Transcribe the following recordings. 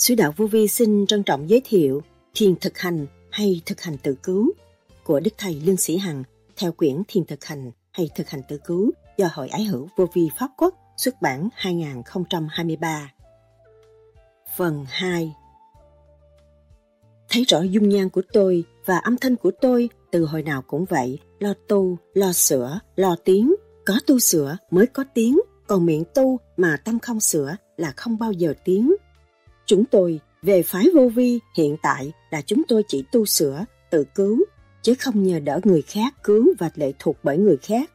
Sứ đạo Vô Vi xin trân trọng giới thiệu Thiền thực hành hay thực hành tự cứu của Đức Thầy Lương Sĩ Hằng theo quyển Thiền thực hành hay thực hành tự cứu do Hội Ái Hữu Vô Vi Pháp Quốc xuất bản 2023. Phần 2 Thấy rõ dung nhan của tôi và âm thanh của tôi từ hồi nào cũng vậy, lo tu, lo sửa, lo tiếng, có tu sửa mới có tiếng, còn miệng tu mà tâm không sửa là không bao giờ tiếng. Chúng tôi về phái vô vi hiện tại là chúng tôi chỉ tu sửa, tự cứu, chứ không nhờ đỡ người khác cứu và lệ thuộc bởi người khác.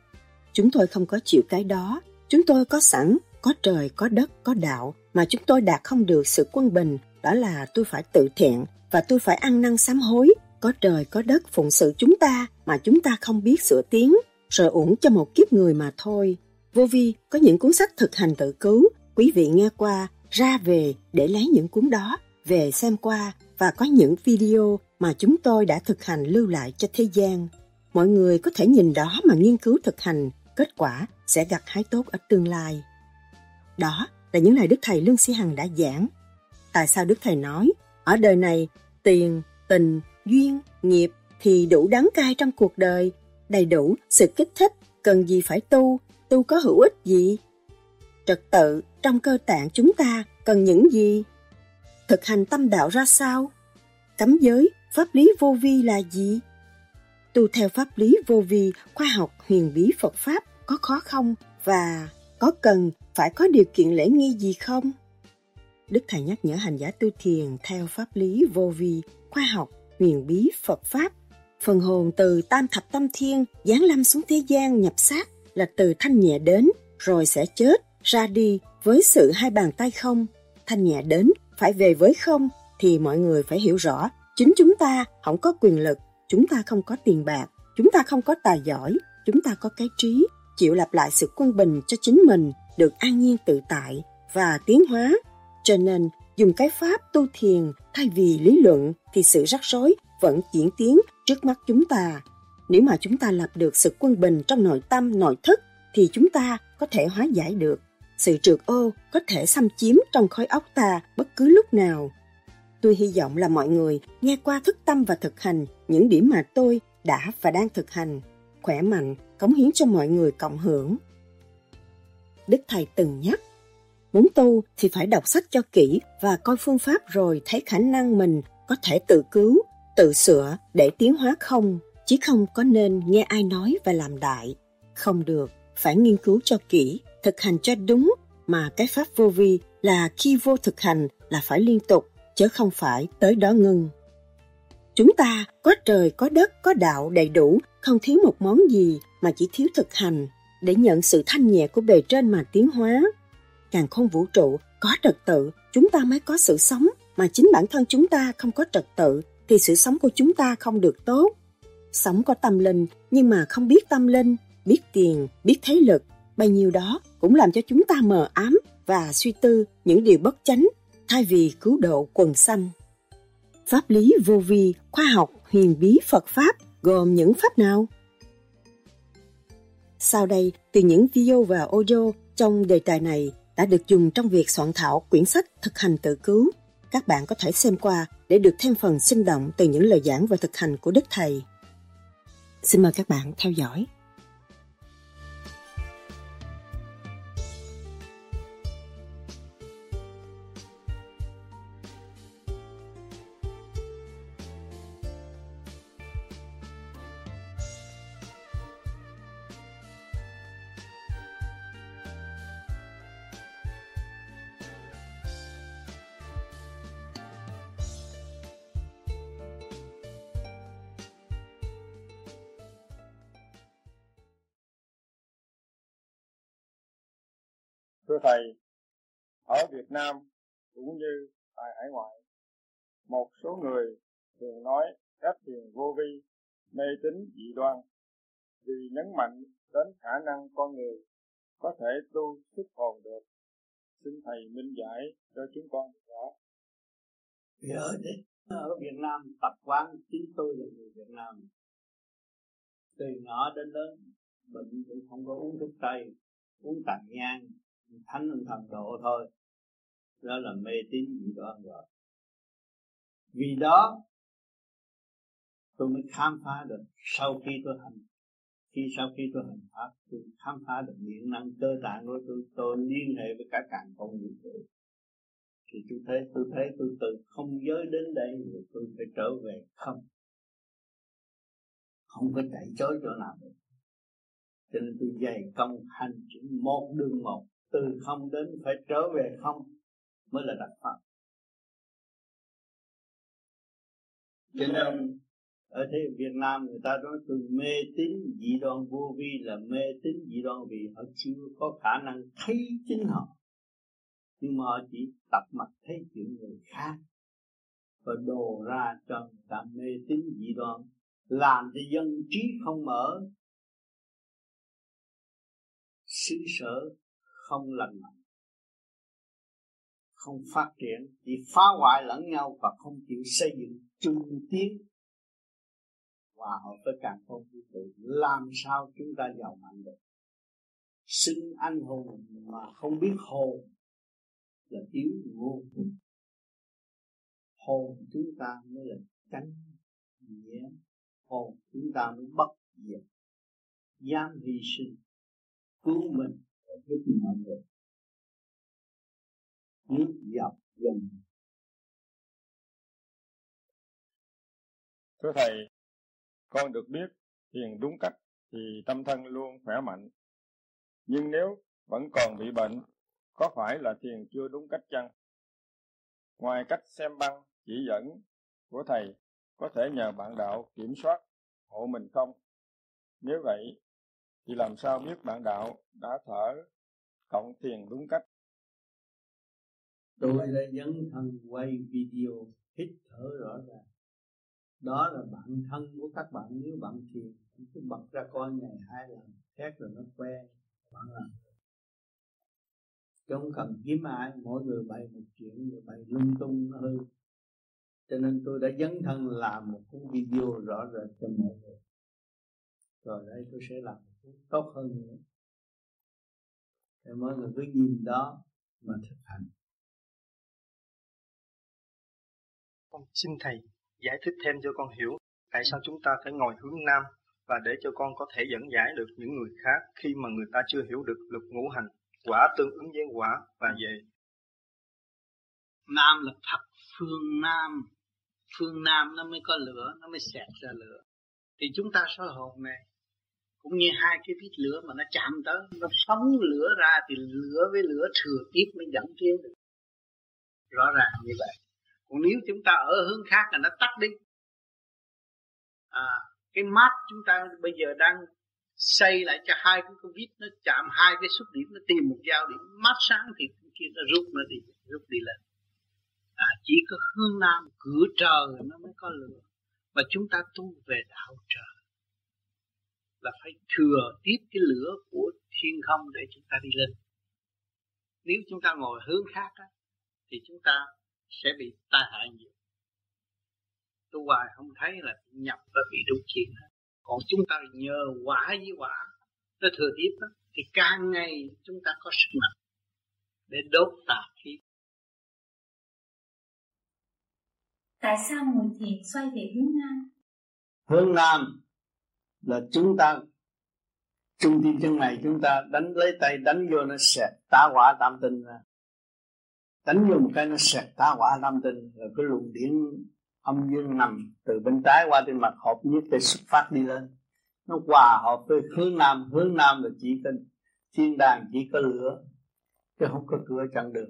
Chúng tôi không có chịu cái đó, chúng tôi có sẵn, có trời, có đất, có đạo, mà chúng tôi đạt không được sự quân bình, đó là tôi phải tự thiện và tôi phải ăn năn sám hối, có trời, có đất phụng sự chúng ta mà chúng ta không biết sửa tiếng, rồi uổng cho một kiếp người mà thôi. Vô vi có những cuốn sách thực hành tự cứu, quý vị nghe qua, ra về để lấy những cuốn đó, về xem qua và có những video mà chúng tôi đã thực hành lưu lại cho thế gian. Mọi người có thể nhìn đó mà nghiên cứu thực hành, kết quả sẽ gặt hái tốt ở tương lai. Đó là những lời Đức Thầy Lương Sĩ Hằng đã giảng. Tại sao Đức Thầy nói, ở đời này, tiền, tình, duyên, nghiệp thì đủ đắng cay trong cuộc đời, đầy đủ sự kích thích, cần gì phải tu, tu có hữu ích gì? Trật tự trong cơ tạng chúng ta cần những gì? Thực hành tâm đạo ra sao? Cấm giới, pháp lý vô vi là gì? Tu theo pháp lý vô vi, khoa học huyền bí Phật Pháp có khó không? Và có cần phải có điều kiện lễ nghi gì không? Đức Thầy nhắc nhở hành giả tu thiền theo pháp lý vô vi, khoa học, huyền bí Phật Pháp. Phần hồn từ tam thập tâm thiên giáng lâm xuống thế gian nhập xác là từ thanh nhẹ đến, rồi sẽ chết, ra đi với sự hai bàn tay không. Thanh nhẹ đến, phải về với không, thì mọi người phải hiểu rõ, chính chúng ta không có quyền lực, chúng ta không có tiền bạc, chúng ta không có tài giỏi, chúng ta có cái trí, chịu lặp lại sự quân bình cho chính mình, được an nhiên tự tại và tiến hóa. Cho nên, dùng cái pháp tu thiền thay vì lý luận thì sự rắc rối vẫn diễn tiến trước mắt chúng ta. Nếu mà chúng ta lập được sự quân bình trong nội tâm, nội thức thì chúng ta có thể hóa giải được. Sự trượt ô có thể xâm chiếm trong khối óc ta bất cứ lúc nào. Tôi hy vọng là mọi người nghe qua thức tâm và thực hành những điểm mà tôi đã và đang thực hành, khỏe mạnh, cống hiến cho mọi người cộng hưởng. Đức Thầy từng nhắc, muốn tu thì phải đọc sách cho kỹ và coi phương pháp rồi thấy khả năng mình có thể tự cứu, tự sửa để tiến hóa không, chứ không có nên nghe ai nói và làm đại. Không được, phải nghiên cứu cho kỹ, thực hành cho đúng, mà cái pháp vô vi là khi vô thực hành là phải liên tục, chứ không phải tới đó ngưng. Chúng ta có trời, có đất, có đạo đầy đủ, không thiếu một món gì mà chỉ thiếu thực hành để nhận sự thanh nhẹ của bề trên mà tiến hóa. Càng không vũ trụ có trật tự, chúng ta mới có sự sống, mà chính bản thân chúng ta không có trật tự thì sự sống của chúng ta không được tốt. Sống có tâm linh nhưng mà không biết tâm linh, biết tiền, biết thế lực, bao nhiêu đó cũng làm cho chúng ta mờ ám và suy tư những điều bất chánh thay vì cứu độ quần xanh. Pháp lý vô vi, khoa học, huyền bí Phật Pháp gồm những pháp nào? Sau đây, từ những video và audio trong đề tài này đã được dùng trong việc soạn thảo quyển sách thực hành tự cứu. Các bạn có thể xem qua để được thêm phần sinh động từ những lời giảng và thực hành của Đức Thầy. Xin mời các bạn theo dõi. Thầy, ở Việt Nam cũng như tại hải ngoại, một số người thường nói các thiền vô vi, mê tín dị đoan vì nhấn mạnh đến khả năng con người có thể tu xuất hồn được. Xin Thầy minh giải cho chúng con rõ. Thì ở, ở Việt Nam tập quán chính tôi là người Việt Nam. Từ nhỏ đến lớn bệnh cũng không có uống thuốc tây, uống tàn nhang, thánh thần độ thôi. Đó là mê tín dị đoan rồi. Vì đó, tôi mới khám phá được sau khi tôi hành, khi sau khi tôi hành pháp, tôi khám phá được điện năng cơ tạng của tôi tôi liên hệ với cả càng không vũ trụ thì tôi thấy tôi thấy tôi từ không giới đến đây rồi tôi phải trở về không. Không có chạy chối chỗ nào được. Cho nên tôi dày công hành chỉ một đường một từ không đến phải trở về không mới là đặc pháp cho nên ở thế Việt Nam người ta nói từ mê tín dị đoan vô vi là mê tín dị đoan vì họ chưa có khả năng thấy chính họ. Nhưng mà họ chỉ tập mặt thấy chuyện người khác và đồ ra cho người ta mê tín dị đoan. Làm cho dân trí không mở. Xứ sở không lành mạnh, không phát triển, chỉ phá hoại lẫn nhau và không chịu xây dựng chung tiến. Hòa hợp với càng không vũ trụ, làm sao chúng ta giàu mạnh được? Xưng anh hùng mà không biết hồn là yếu vô cùng hồn chúng ta mới là chánh nghĩa. Hồn chúng ta mới bất diệt. Dám hy sinh, cứu mình và giúp mọi người nước dọc dần thưa thầy, con được biết thiền đúng cách thì tâm thân luôn khỏe mạnh. Nhưng nếu vẫn còn bị bệnh, có phải là thiền chưa đúng cách chăng? Ngoài cách xem băng, chỉ dẫn của thầy, có thể nhờ bạn đạo kiểm soát hộ mình không? Nếu vậy thì làm sao biết bạn đạo đã thở cộng thiền đúng cách? Tôi đã dấn thân quay video hít thở rõ ràng. Đó là bạn thân của các bạn. Nếu bạn thiền cứ bật ra coi ngày hai lần, khác rồi nó quen bạn làm. Trong không cần kiếm ai, mỗi người bày một chuyện rồi bày lung tung nó hư. Cho nên tôi đã dấn thân làm một cái video rõ rệt cho mọi người. Rồi đây tôi sẽ làm. một tốt hơn nữa. Để mọi người cứ nhìn đó mà thực hành. Con xin thầy giải thích thêm cho con hiểu tại sao chúng ta phải ngồi hướng nam và để cho con có thể dẫn giải được những người khác khi mà người ta chưa hiểu được luật ngũ hành quả tương ứng với quả và về. Nam là thật phương nam phương nam nó mới có lửa nó mới xẹt ra lửa. Thì chúng ta soi hồn này cũng như hai cái vít lửa mà nó chạm tới nó phóng lửa ra thì lửa với lửa thừa tiếp mới dẫn tiến được. Rõ ràng như vậy. Còn nếu chúng ta ở hướng khác là nó tắt đi. À cái mát chúng ta bây giờ đang xây lại cho hai cái con vít nó chạm hai cái xuất điểm nó tìm một giao điểm. Mát sáng thì kia nó rút nó đi rút đi lên. À, chỉ có hướng nam cửa trời nó mới có lửa. Và chúng ta tu về đạo trời là phải thừa tiếp cái lửa của thiên không để chúng ta đi lên. Nếu chúng ta ngồi hướng khác á, thì chúng ta sẽ bị tai hại nhiều. Tu hoài không thấy là nhập và bị đúng chuyện còn chúng ta nhờ quả với quả nó thừa tiếp đó, thì càng ngày chúng ta có sức mạnh để đốt tà khí. Tại sao ngồi thiền xoay về hướng nam? Hướng nam là chúng ta trung tim chân này chúng ta đánh lấy tay, đánh vô nó sẹt tá quả tam tinh ra. Đánh vô một cái nó sẹt tá quả tam tinh, rồi cái luồng điện âm dương nằm từ bên trái qua trên mặt hộp nhất để xuất phát đi lên. Nó hòa hợp với hướng nam hướng nam là chỉ có thiên đàng chỉ có lửa, chứ không có cửa chặn được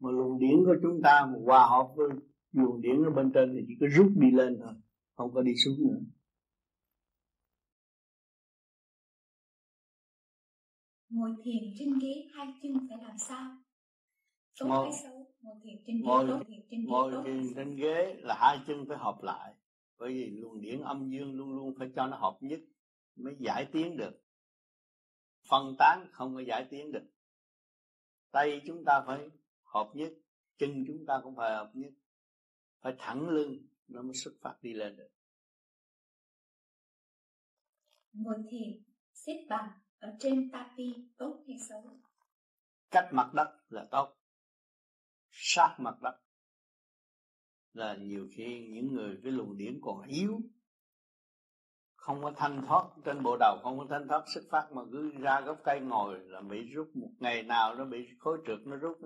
mà luồng điển của chúng ta mà hòa hợp với luồng điển ở bên trên thì chỉ có rút đi lên thôi, không có đi xuống nữa. Ngồi thiền trên ghế hai chân phải làm sao? Tốt ngồi, hay xấu? Ngồi thiền trên ghế ngồi, tốt thiền trên ghế ngồi tốt thiền trên ghế là hai chân phải hợp lại. Bởi vì luồng điển âm dương luôn luôn phải cho nó hợp nhất mới giải tiến được. Phân tán không có giải tiến được. Tay chúng ta phải hợp nhất chân chúng ta cũng phải hợp nhất. Phải thẳng lưng nó mới xuất phát đi lên được. Ngồi thiền xếp bằng ở trên tapi tốt hay xấu? Cách mặt đất là tốt. Sát mặt đất là nhiều khi những người cái luồng điển còn yếu. Không có thanh thoát, trên bộ đầu không có thanh thoát, xuất phát mà cứ ra gốc cây ngồi là bị rút một ngày nào nó bị khối trượt, nó rút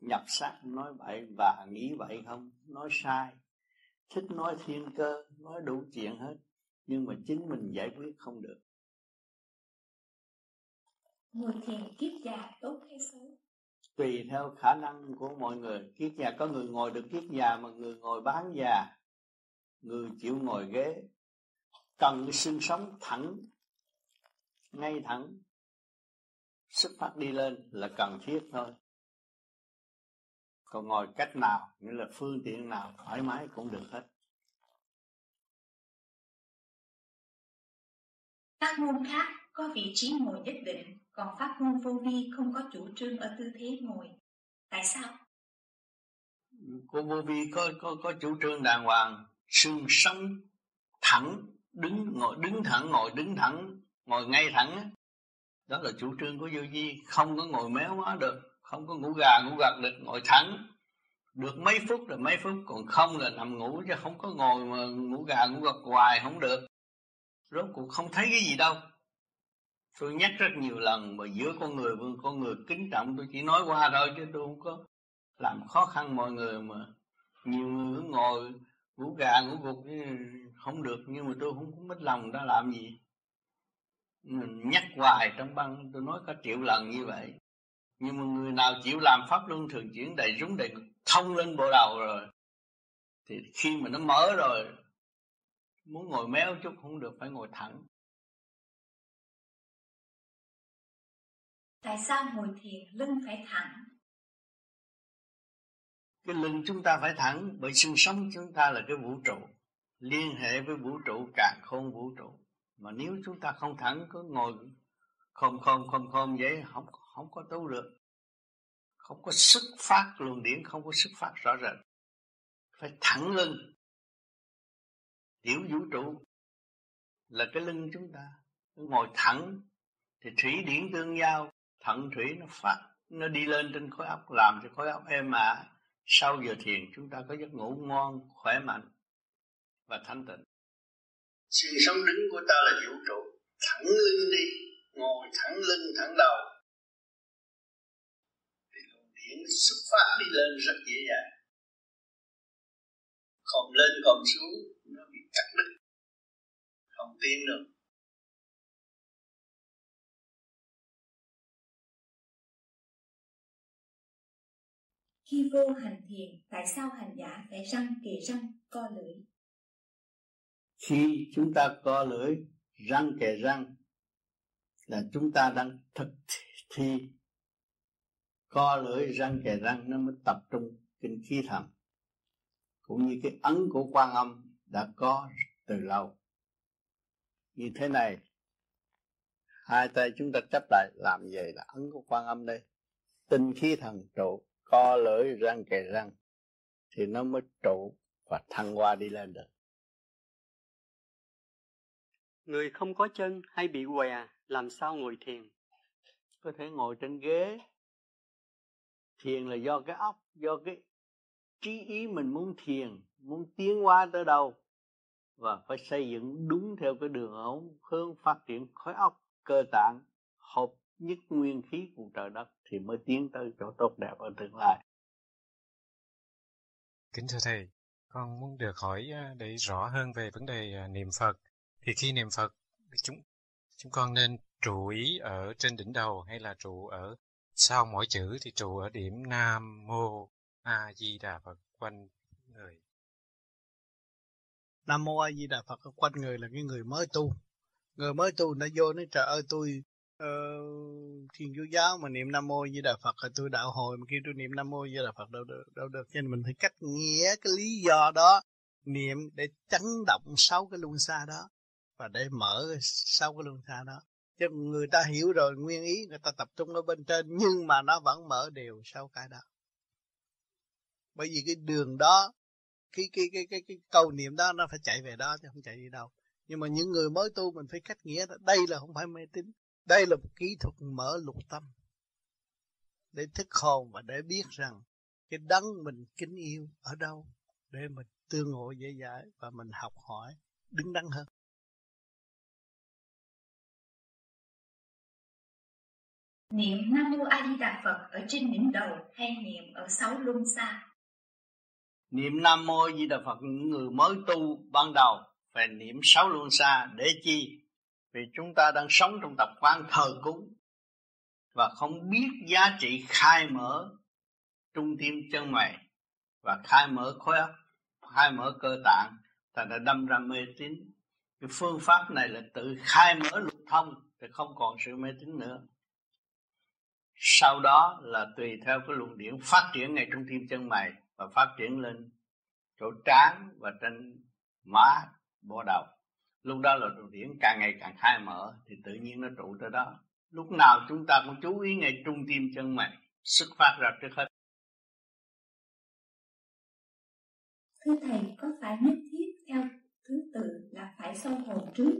nhập sắc nói vậy và nghĩ vậy không? Nói sai. Thích nói thiên cơ, nói đủ chuyện hết. Nhưng mà chính mình giải quyết không được ngồi thiền kiết già tốt hay xấu? Tùy theo khả năng của mọi người. Kiết già có người ngồi được kiết già mà người ngồi bán già. Người chịu ngồi ghế. Cần xương sống thẳng ngay thẳng. Xuất phát đi lên là cần thiết thôi. Còn ngồi cách nào nghĩa là phương tiện nào thoải mái cũng được hết. Các môn khác có vị trí ngồi nhất định còn pháp môn vô vi không có chủ trương ở tư thế ngồi. Tại sao? Cô vô vi có có có chủ trương đàng hoàng xương sống, thẳng, đứng, ngồi, đứng thẳng, ngồi đứng thẳng, ngồi ngay thẳng đó là chủ trương của vô vi. Không có ngồi méo quá được, không có ngủ gà, ngủ gật được ngồi thẳng. Được mấy phút là mấy phút, còn không là nằm ngủ chứ không có ngồi mà ngủ gà, ngủ gật hoài không được. Rốt cuộc không thấy cái gì đâu tôi nhắc rất nhiều lần, mà giữa con người với con người kính trọng, tôi chỉ nói qua thôi, chứ tôi không có làm khó khăn mọi người mà. Nhiều người cứ ngồi ngủ gà, ngủ gục không được, nhưng mà tôi không có mất lòng đã làm gì. Mình nhắc hoài trong băng, tôi nói có triệu lần như vậy. Nhưng mà người nào chịu làm pháp luân thường chuyển đầy rúng, đầy thông lên bộ đầu rồi, thì khi mà nó mở rồi, muốn ngồi méo chút không được, phải ngồi thẳng. Tại sao ngồi thiền lưng phải thẳng? Cái lưng chúng ta phải thẳng, bởi xương sống chúng ta là cái vũ trụ. Liên hệ với vũ trụ càng không vũ trụ. Mà nếu chúng ta không thẳng, cứ ngồi không không không không vậy, không không có tu được. Không có sức phát, luồng điển không có sức phát rõ rệt. Phải thẳng lưng. Tiểu vũ trụ là cái lưng chúng ta. Ngồi thẳng thì thủy điển tương giao thận thủy nó phát, nó đi lên trên khối óc, làm cho khối óc êm ả. Sau giờ thiền, chúng ta có giấc ngủ ngon, khỏe mạnh và thanh tịnh. Sự sống đứng của ta là vũ trụ. Thẳng lưng đi, ngồi thẳng lưng, thẳng đầu. Thì luồng điển xuất phát đi lên rất dễ dàng. Còn lên còn xuống, nó bị cắt đứt. Không tiến được. Khi vô hành thiền, tại sao hành giả phải răng kề răng, co lưỡi? Khi chúng ta co lưỡi, răng kề răng, là chúng ta đang thực thi. Co lưỡi răng kề răng nó mới tập trung kinh khí thần cũng như cái ấn của quan âm đã có từ lâu. Như thế này hai tay chúng ta chấp lại làm vậy là ấn của quan âm đây. Tinh khí thần trụ co lưỡi răng kề răng thì nó mới trụ và thăng hoa đi lên được. Người không có chân hay bị què làm sao ngồi thiền? Có thể ngồi trên ghế. Thiền là do cái óc do cái trí ý mình muốn thiền muốn tiến qua tới đâu. Và phải xây dựng đúng theo cái đường hướng phát triển khối óc cơ tạng hợp nhất nguyên khí của trời đất thì mới tiến tới chỗ tốt đẹp ở tương lai. Kính thưa Thầy, con muốn được hỏi à, để rõ hơn về vấn đề à, niệm Phật. Thì khi niệm Phật, chúng chúng con nên trụ ý ở trên đỉnh đầu hay là trụ ở sau mỗi chữ thì trụ ở điểm Nam Mô A Di Đà Phật quanh người. Nam Mô A Di Đà Phật quanh người là cái người mới tu. Người mới tu nó vô nói trời ơi tôi ờ, thiên chúa giáo mà niệm nam mô di đà phật là tôi đạo hồi mà khi tôi niệm nam mô di đà phật đâu được đâu được. Cho nên mình phải cách nghĩa cái lý do đó niệm để chấn động sáu cái luân xa đó và để mở sáu cái luân xa đó. Cho người ta hiểu rồi nguyên ý người ta tập trung ở bên trên nhưng mà nó vẫn mở đều sau cái đó. Bởi vì cái đường đó cái cái cái cái cái câu niệm đó nó phải chạy về đó chứ không chạy đi đâu. Nhưng mà những người mới tu mình phải cách nghĩa đây là không phải mê tín đây là một kỹ thuật mở lục tâm để thức hồn và để biết rằng cái đấng mình kính yêu ở đâu để mình tương ngộ dễ dãi và mình học hỏi đứng đắn hơn Niệm Nam Mô A Di Đà Phật ở trên đỉnh đầu hay niệm ở sáu luân xa? Niệm Nam Mô A Di Đà Phật những người mới tu ban đầu phải niệm sáu luân xa để chi? Vì chúng ta đang sống trong tập quán thờ cúng và không biết giá trị khai mở trung tim chân mày và khai mở khối óc, khai mở cơ tạng, thành đã đâm ra mê tín. Cái phương pháp này là tự khai mở lục thông thì không còn sự mê tín nữa. Sau đó là tùy theo cái luồng điển phát triển ngay trong tim chân mày và phát triển lên chỗ trán và trên má bộ đầu lúc đó là luồng điển càng ngày càng khai mở thì tự nhiên nó trụ tới đó. Lúc nào chúng ta cũng chú ý ngay trung tim chân mày xuất phát ra trước hết. Thưa thầy có phải nhất thiết theo thứ tự là phải sâu hồn trước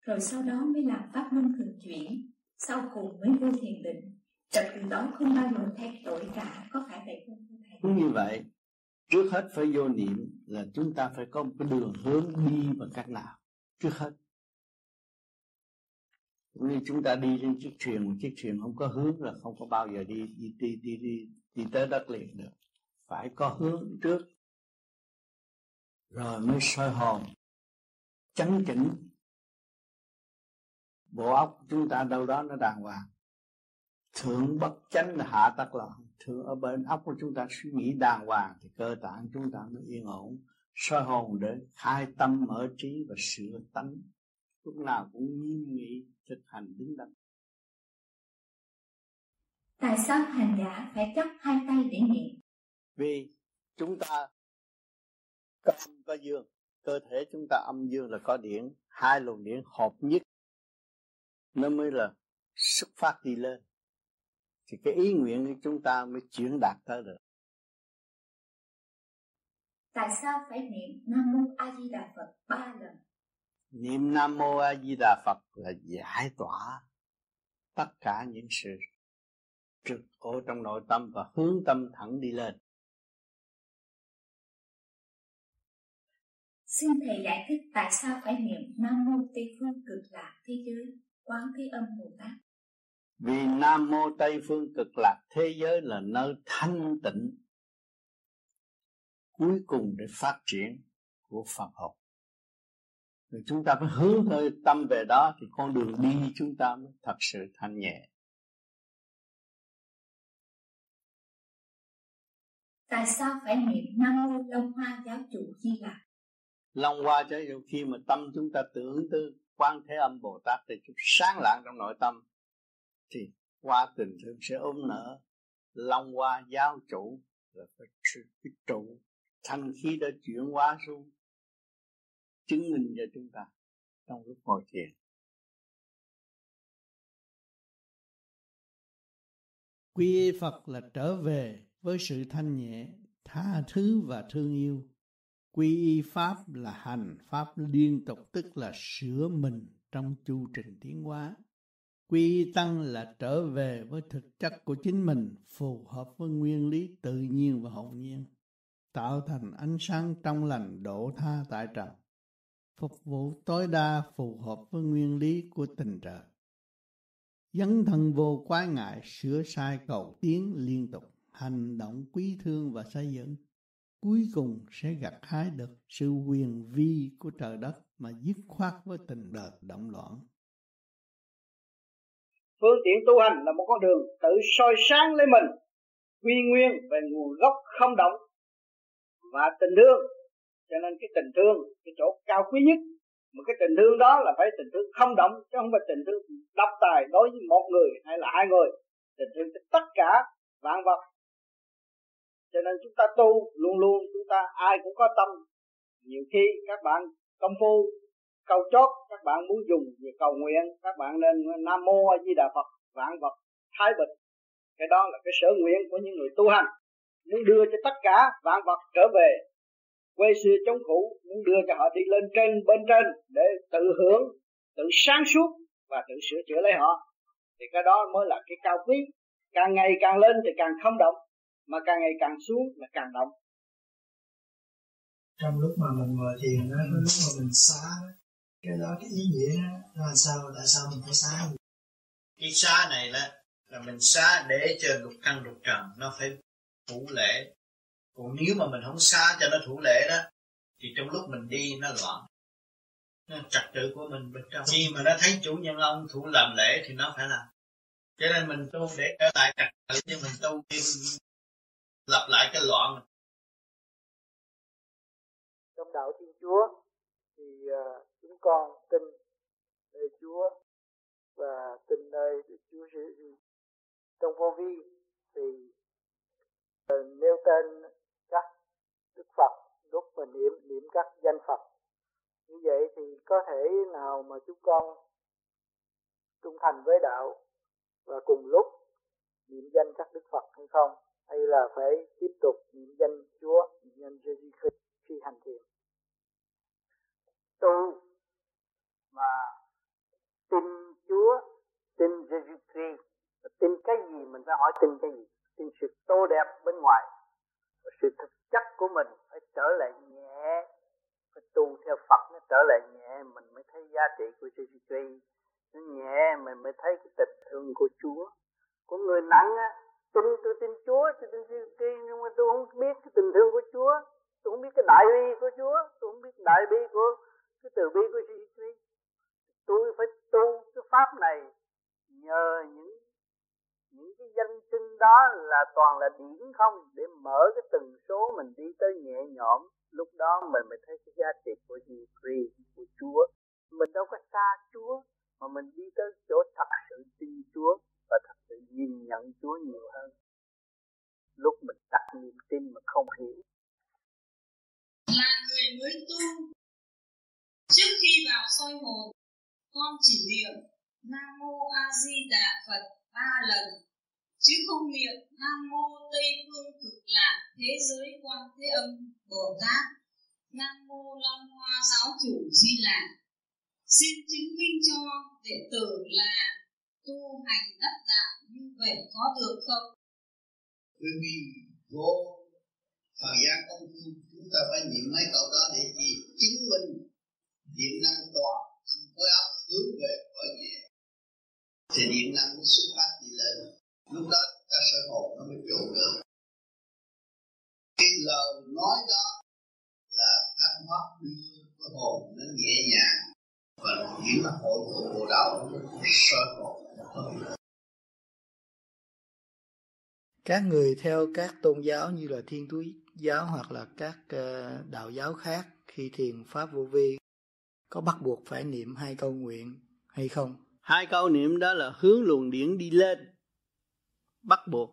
rồi sau đó mới làm pháp luân thường chuyển sau cùng mới vô thiền định? Trật tự đó không bao giờ thay đổi cả có phải vậy không thưa thầy? Cũng như vậy trước hết phải vô niệm là chúng ta phải có một cái đường hướng đi bằng cách nào trước hết. Như chúng ta đi trên chiếc thuyền một chiếc thuyền không có hướng là không có bao giờ đi đi đi đi đi, đi tới đất liền được. Phải có hướng trước. Rồi mới soi hồn. Chấn chỉnh. Bộ óc chúng ta đâu đó nó đàng hoàng. Thượng bất chánh là hạ tắc loạn. Thượng ở bên óc của chúng ta suy nghĩ đàng hoàng thì cơ tạng chúng ta mới yên ổn soi hồn để khai tâm mở trí và sửa tánh. Lúc nào cũng nghiêm nghị thực hành đứng đắn. Tại sao hành giả phải chấp hai tay để niệm? Vì chúng ta có âm có dương. Cơ thể chúng ta âm dương là có điển hai luồng điển hợp nhất nó mới là xuất phát đi lên. Thì cái ý nguyện của chúng ta mới chuyển đạt tới được tại sao phải niệm nam mô a di đà phật ba lần? Niệm nam mô a di đà phật là giải tỏa tất cả những sự trực ở trong nội tâm và hướng tâm thẳng đi lên. Xin Thầy giải thích tại sao phải niệm Nam Mô Tây Phương Cực Lạc Thế Giới Quán Thế Âm Bồ Tát. Vì Nam Mô Tây Phương Cực Lạc thế giới là nơi thanh tịnh cuối cùng để phát triển của Phật học. Rồi chúng ta phải hướng hơi tâm về đó thì con đường đi chúng ta mới thật sự thanh nhẹ. Tại sao phải niệm Nam Mô Long Hoa Giáo chủ Di Lạc? Long Hoa Giáo chủ khi mà tâm chúng ta tưởng tư quan thế âm Bồ Tát thì chúng sáng lạng trong nội tâm thì qua tình thương sẽ ôm nở long qua giáo chủ là phải cái trụ thanh khí đã chuyển hóa xuống chứng minh cho chúng ta trong lúc ngồi thiền. Quy phật là trở về với sự thanh nhẹ tha thứ và thương yêu. Quy y pháp là hành pháp liên tục tức là sửa mình trong chu trình tiến hóa. Quy tăng là trở về với thực chất của chính mình, phù hợp với nguyên lý tự nhiên và hậu nhiên, tạo thành ánh sáng trong lành độ tha tại trần, phục vụ tối đa phù hợp với nguyên lý của tình trời. Dấn thân vô quái ngại, sửa sai cầu tiến liên tục, hành động quý thương và xây dựng. Cuối cùng sẽ gặt hái được sự quyền vi của trời đất mà dứt khoát với tình đời động loạn phương tiện tu hành là một con đường tự soi sáng lấy mình quy nguyên về nguồn gốc không động và tình thương. Cho nên cái tình thương, cái chỗ cao quý nhất một cái tình thương đó là phải tình thương không động chứ không phải tình thương độc tài đối với một người hay là hai người. Tình thương cho tất cả vạn vật. Cho nên chúng ta tu luôn luôn, chúng ta ai cũng có tâm. Nhiều khi các bạn công phu câu chót các bạn muốn dùng về cầu nguyện, các bạn nên nam mô a di đà phật, vạn vật, thái bình. Cái đó là cái sở nguyện của những người tu hành muốn đưa cho tất cả vạn vật trở về quê xưa chống cũ muốn đưa cho họ đi lên trên bên trên để tự hưởng tự sáng suốt và tự sửa chữa lấy họ. Thì cái đó mới là cái cao quý. Càng ngày càng lên thì càng không động mà càng ngày càng xuống là càng động. Trong lúc mà mình ngồi thiền đó lúc mà mình xá cái đó cái ý nghĩa đó là sao tại sao mình phải xá cái xá này là là mình xá để cho lục căn lục trần nó phải thủ lễ. Còn nếu mà mình không xá cho nó thủ lễ đó thì trong lúc mình đi nó loạn. Nó trật tự của mình bên trong. Khi mà nó thấy chủ nhân ông thủ làm lễ thì nó phải làm. Cho nên mình tu để trở lại trật tự cho mình tu đi lặp lại cái loạn. Trong đạo thiên chúa thì uh, chúng con tin nơi chúa và tin nơi chúa giêsu trong vô vi thì nêu tên các đức phật, lúc mà niệm niệm các danh phật. Như vậy thì có thể nào mà chúng con trung thành với đạo và cùng lúc niệm danh các đức Phật hay không? Hay là phải tiếp tục niệm danh Chúa, niệm danh Jesus Christ khi hành thiền? Tu mà tin Chúa, tin Jesus Christ tin cái gì mình phải hỏi tin cái gì? Thì sự tô đẹp bên ngoài. Sự thực chất của mình phải trở lại nhẹ, phải tu theo Phật nó trở lại nhẹ, mình mới thấy giá trị của sự Christ. Nó nhẹ, mình mới thấy cái tình thương của Chúa. Của người nặng á, tin tôi tin Chúa, tôi tin sự Christ, nhưng mà tôi không biết cái tình thương của Chúa. Tôi không biết cái đại bi của Chúa, tôi không biết đại bi của cái từ bi của sự Christ. Tôi phải tu cái pháp này nhờ những những cái danh xưng đó là toàn là điển không? Để mở cái từng số mình đi tới nhẹ nhõm, lúc đó mình mới thấy cái giá trị của Jesus của Chúa. Mình đâu có xa Chúa, mà mình đi tới chỗ thật sự tin Chúa và thật sự nhìn nhận Chúa nhiều hơn. Lúc mình đặt niềm tin mà không hiểu. Là người mới tu. Trước khi vào soi hồn, con chỉ niệm Nam mô A Di Đà Phật ba lần, chứ không niệm Nam mô Tây phương cực lạc thế giới quan thế âm Bồ Tát, Nam mô Long Hoa giáo chủ Di Lạc xin chứng minh cho đệ tử là tu hành đắc đạo như vậy có được không? Bởi vì vô thời gian công phu, chúng ta phải niệm mấy câu đó để gì? Chứng minh điện năng toàn thân khối óc hướng về cõi nhẹ thì điện năng nó xuất phát đi lên. Lúc đó ta sơ hồn nó mới trụ được. Cái lời nói đó là thanh thoát đưa cái hồn nó nhẹ nhàng và chỉ là hội tụ bộ đầu sơ hồn các người theo các tôn giáo như là thiên túy giáo hoặc là các ờ, đạo giáo khác khi thiền pháp vô vi có bắt buộc phải niệm hai câu nguyện hay không? Hai câu niệm đó là hướng luồng điển đi lên bắt buộc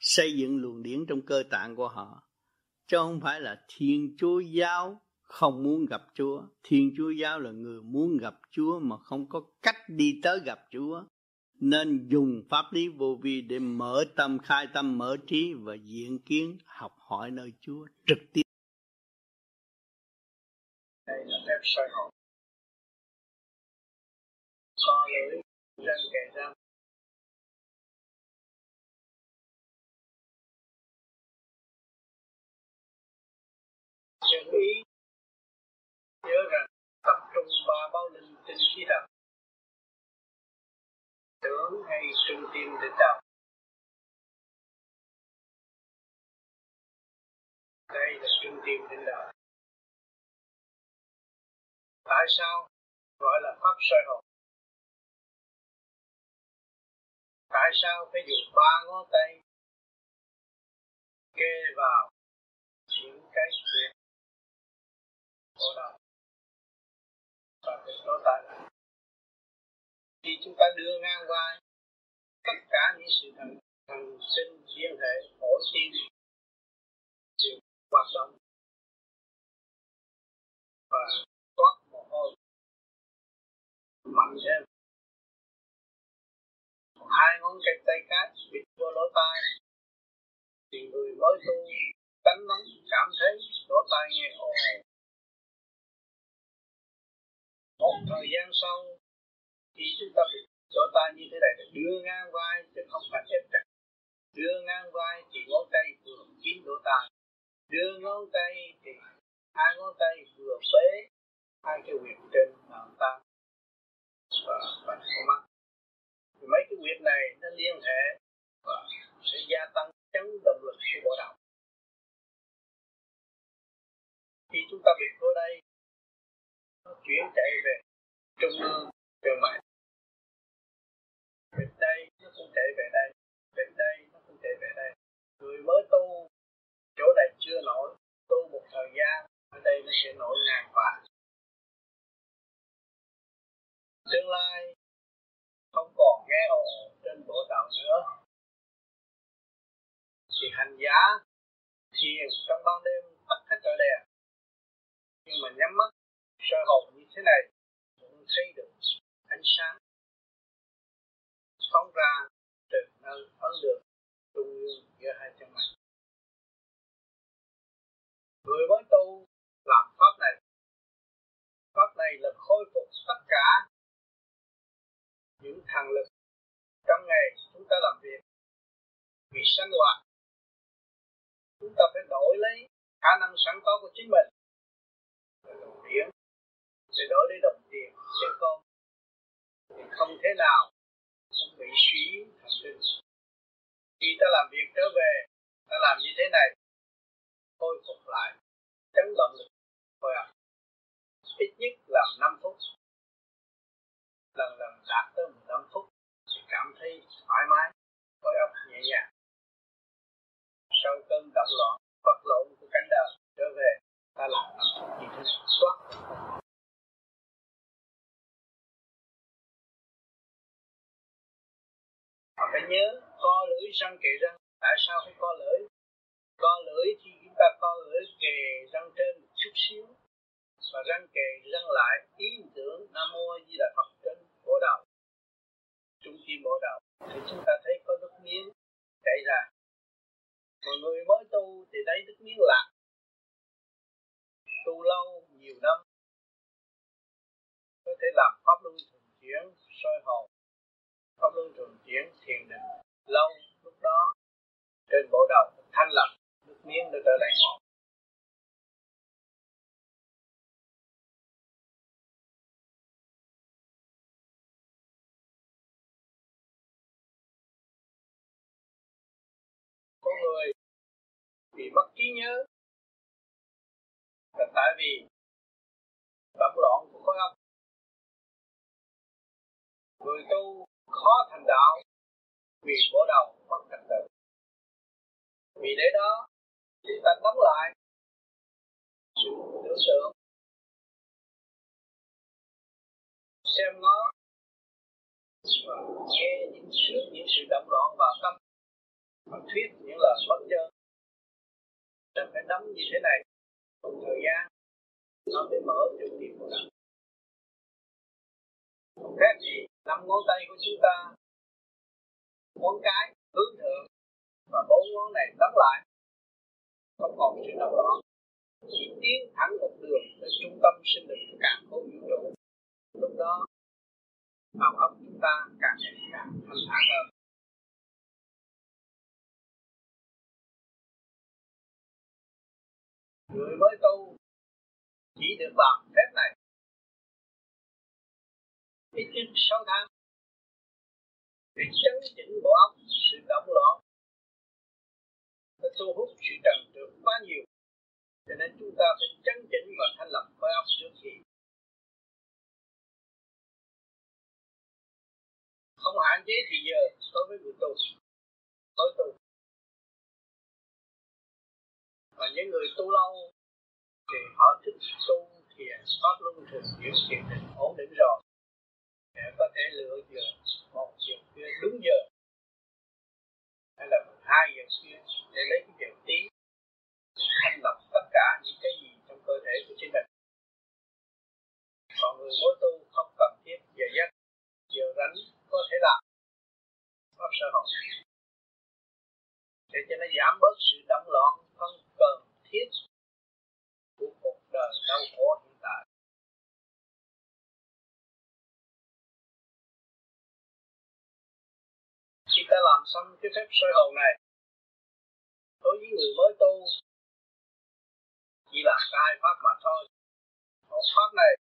xây dựng luồng điển trong cơ tạng của họ chứ không phải là thiên chúa giáo không muốn gặp Chúa. Thiên Chúa giáo là người muốn gặp Chúa mà không có cách đi tới gặp Chúa. Nên dùng pháp lý vô vi để mở tâm, khai tâm, mở trí và diện kiến học hỏi nơi Chúa trực tiếp. Đây là phép soi hồn so lưỡi, răng kề răng. Chân ý nhớ rằng tập trung ba báo linh tinh khí đạo tưởng hay trung tim định đạo đây là trung tim định đạo tại sao gọi là pháp soi hồn? Tại sao phải dùng ba ngón tay kê vào những cái việc cô đầu và cái số tai khi chúng ta đưa ngang vai tất cả những sự thần thần sinh liên hệ phổi tim đều hoạt động và toát mồ hôi mạnh thêm hai ngón cái tay cái bịt vô lỗ tai, thì người mới tu tánh nóng cảm thấy lỗ tai nghe ồn. Một thời gian sau, khi chúng ta bị lỗ tai như thế này là đưa ngang vai, chứ không phải ép chặt đưa ngang vai thì ngón tay vừa kín lỗ tai, đưa ngón tay thì hai ngón tay vừa bế hai cái huyệt trên bàn tay và bàn con mắt thì mấy cái việc này nó liên hệ và sẽ gia tăng chấn động lực của bộ đầu khi chúng ta bị vô đây, nó chuyển chạy về trung ương trường mạnh. Về đây nó cũng chạy về đây về đây nó cũng chạy về đây. Người mới tu, chỗ này chưa nổi, tu một thời gian, ở đây nó sẽ nổi ngàn và tương lai không còn nghe ở trên bộ đạo nữa. Thì hành giả thiền trong ban đêm tắt hết trở đèn. Nhưng mà nhắm mắt soi hồn như thế này cũng thấy được ánh sáng. Phóng ra từ nơi ấn đường trung ương giữa hai chân mày. Người mới tu làm pháp này. Pháp này là khôi phục tất cả những thằng lực. Trong ngày, chúng ta làm việc vì sinh hoạt. Chúng ta phải đổi lấy khả năng sẵn có của chính mình. Đồng tiền để đổi lấy đồng tiền sinh con thì không thể nào không bị suy thần kinh khi ta làm việc trở về, ta làm như thế này, khôi phục lại, chấn động lực khôi óc ít nhất là 5 phút đạt tới 15 phút thì cảm thấy thoải mái khối óc nhẹ nhàng. Sau cơn động loạn, vật lộn của cánh đời trở về, ta làm năm phút như thế này. Toát phải nhớ, co lưỡi răng kề răng. Tại sao phải co lưỡi? Co lưỡi thì chúng ta co lưỡi kề răng trên một chút xíu, và răng kề răng lại. Ý tưởng nam mô di đà phật trên bộ đầu trung tim bộ đầu thì chúng ta thấy có nước miếng chảy ra. Mọi người mới tu thì thấy nước miếng lạc. Tu lâu, nhiều năm, có thể làm pháp luân thường chuyển, soi hồn. Pháp luân thường chuyển, thiền định. Lâu, lúc đó, trên bộ đầu thanh lập nước miếng nó trở lại ngọt con người bị mất trí nhớ. Là tại vì động loạn của khối óc người tu khó thành đạo vì bỏ đầu mất trật tự. Vì để đó, chúng ta đóng lại sự tưởng tượng, xem nó và nghe những sự những sự động loạn vào tâm và thuyết những lời bất chân. Nên phải nắm như thế này. Một thời gian, nó mới mở được tim của nó không khác gì năm ngón tay của chúng ta, ngón cái hướng thượng, và bốn ngón này đóng lại. Không còn sự động đó. Chỉ tiến thẳng một đường đến trung tâm sinh lực càng khối vũ trụ. Lúc đó đầu óc chúng ta càng ngày càng thanh thản hơn. Người mới tu chỉ được bằng phép này. Ít nhất sáu tháng để chấn chỉnh bộ óc sự động loạn, nó thu hút sự trần trượt quá nhiều. Cho nên chúng ta phải chấn chỉnh và thanh lập khối óc trước khi. Không hạn chế thì giờ đối với người tu. Mới tu và những người tu lâu thì họ thích tu thiền pháp luân thường chuyển thiền định ổn định rồi. Để có thể lựa giờ, một giờ kia, đúng giờ. Hay là hai giờ kia để lấy cái giờ tí, thanh lọc tất cả những cái gì trong cơ thể của chính mình. Còn người mới tu không cần thiết, giờ giấc, giờ rảnh có thể làm. Pháp sơ hồn để cho nó giảm bớt sự động loạn không cần thiết của cuộc đời đau khổ hiện tại. Khi ta làm xong cái phép soi hồn này, đối với người mới tu, chỉ là hai pháp mà thôi. Một pháp này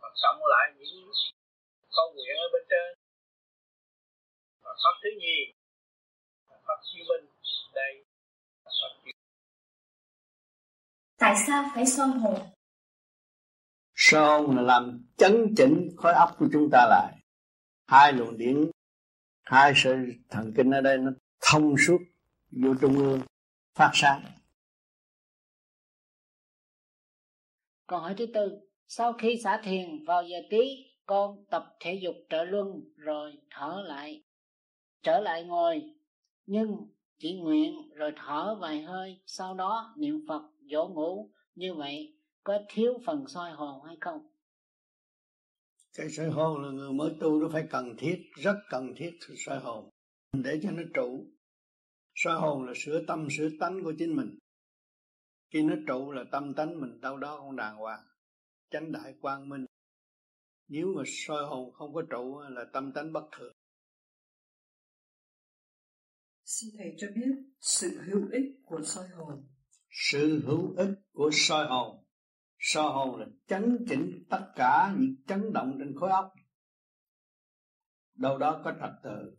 và cộng lại những câu nguyện ở bên trên. Và pháp thứ nhì pháp chiêu minh đây pháp chiêu tại sao phải soi hồn? Soi hồn là làm chấn chỉnh khối óc của chúng ta lại? Hai luồng điển hai sợi thần kinh ở đây nó thông suốt vô trung ương phát sáng. Câu hỏi thứ tư sau khi xả thiền vào giờ tí con tập thể dục trợ luân rồi thở lại. Trở lại ngồi nhưng chỉ nguyện rồi thở vài hơi, sau đó niệm phật, dỗ ngủ. Như vậy có thiếu phần soi hồn hay không? Cái soi hồn là người mới tu nó phải cần thiết, rất cần thiết soi hồn. Để cho nó trụ. Soi hồn là sửa tâm, sửa tánh của chính mình. Khi nó trụ là tâm tánh mình, đâu đó không đàng hoàng, chánh đại quang minh. Nếu mà soi hồn không có trụ là tâm tánh bất thường xin thầy cho biết sự hữu ích của soi hồn. Sự hữu ích của soi hồn. Soi hồn là chấn chỉnh tất cả những chấn động trên khối óc. Đâu đó có trật tự.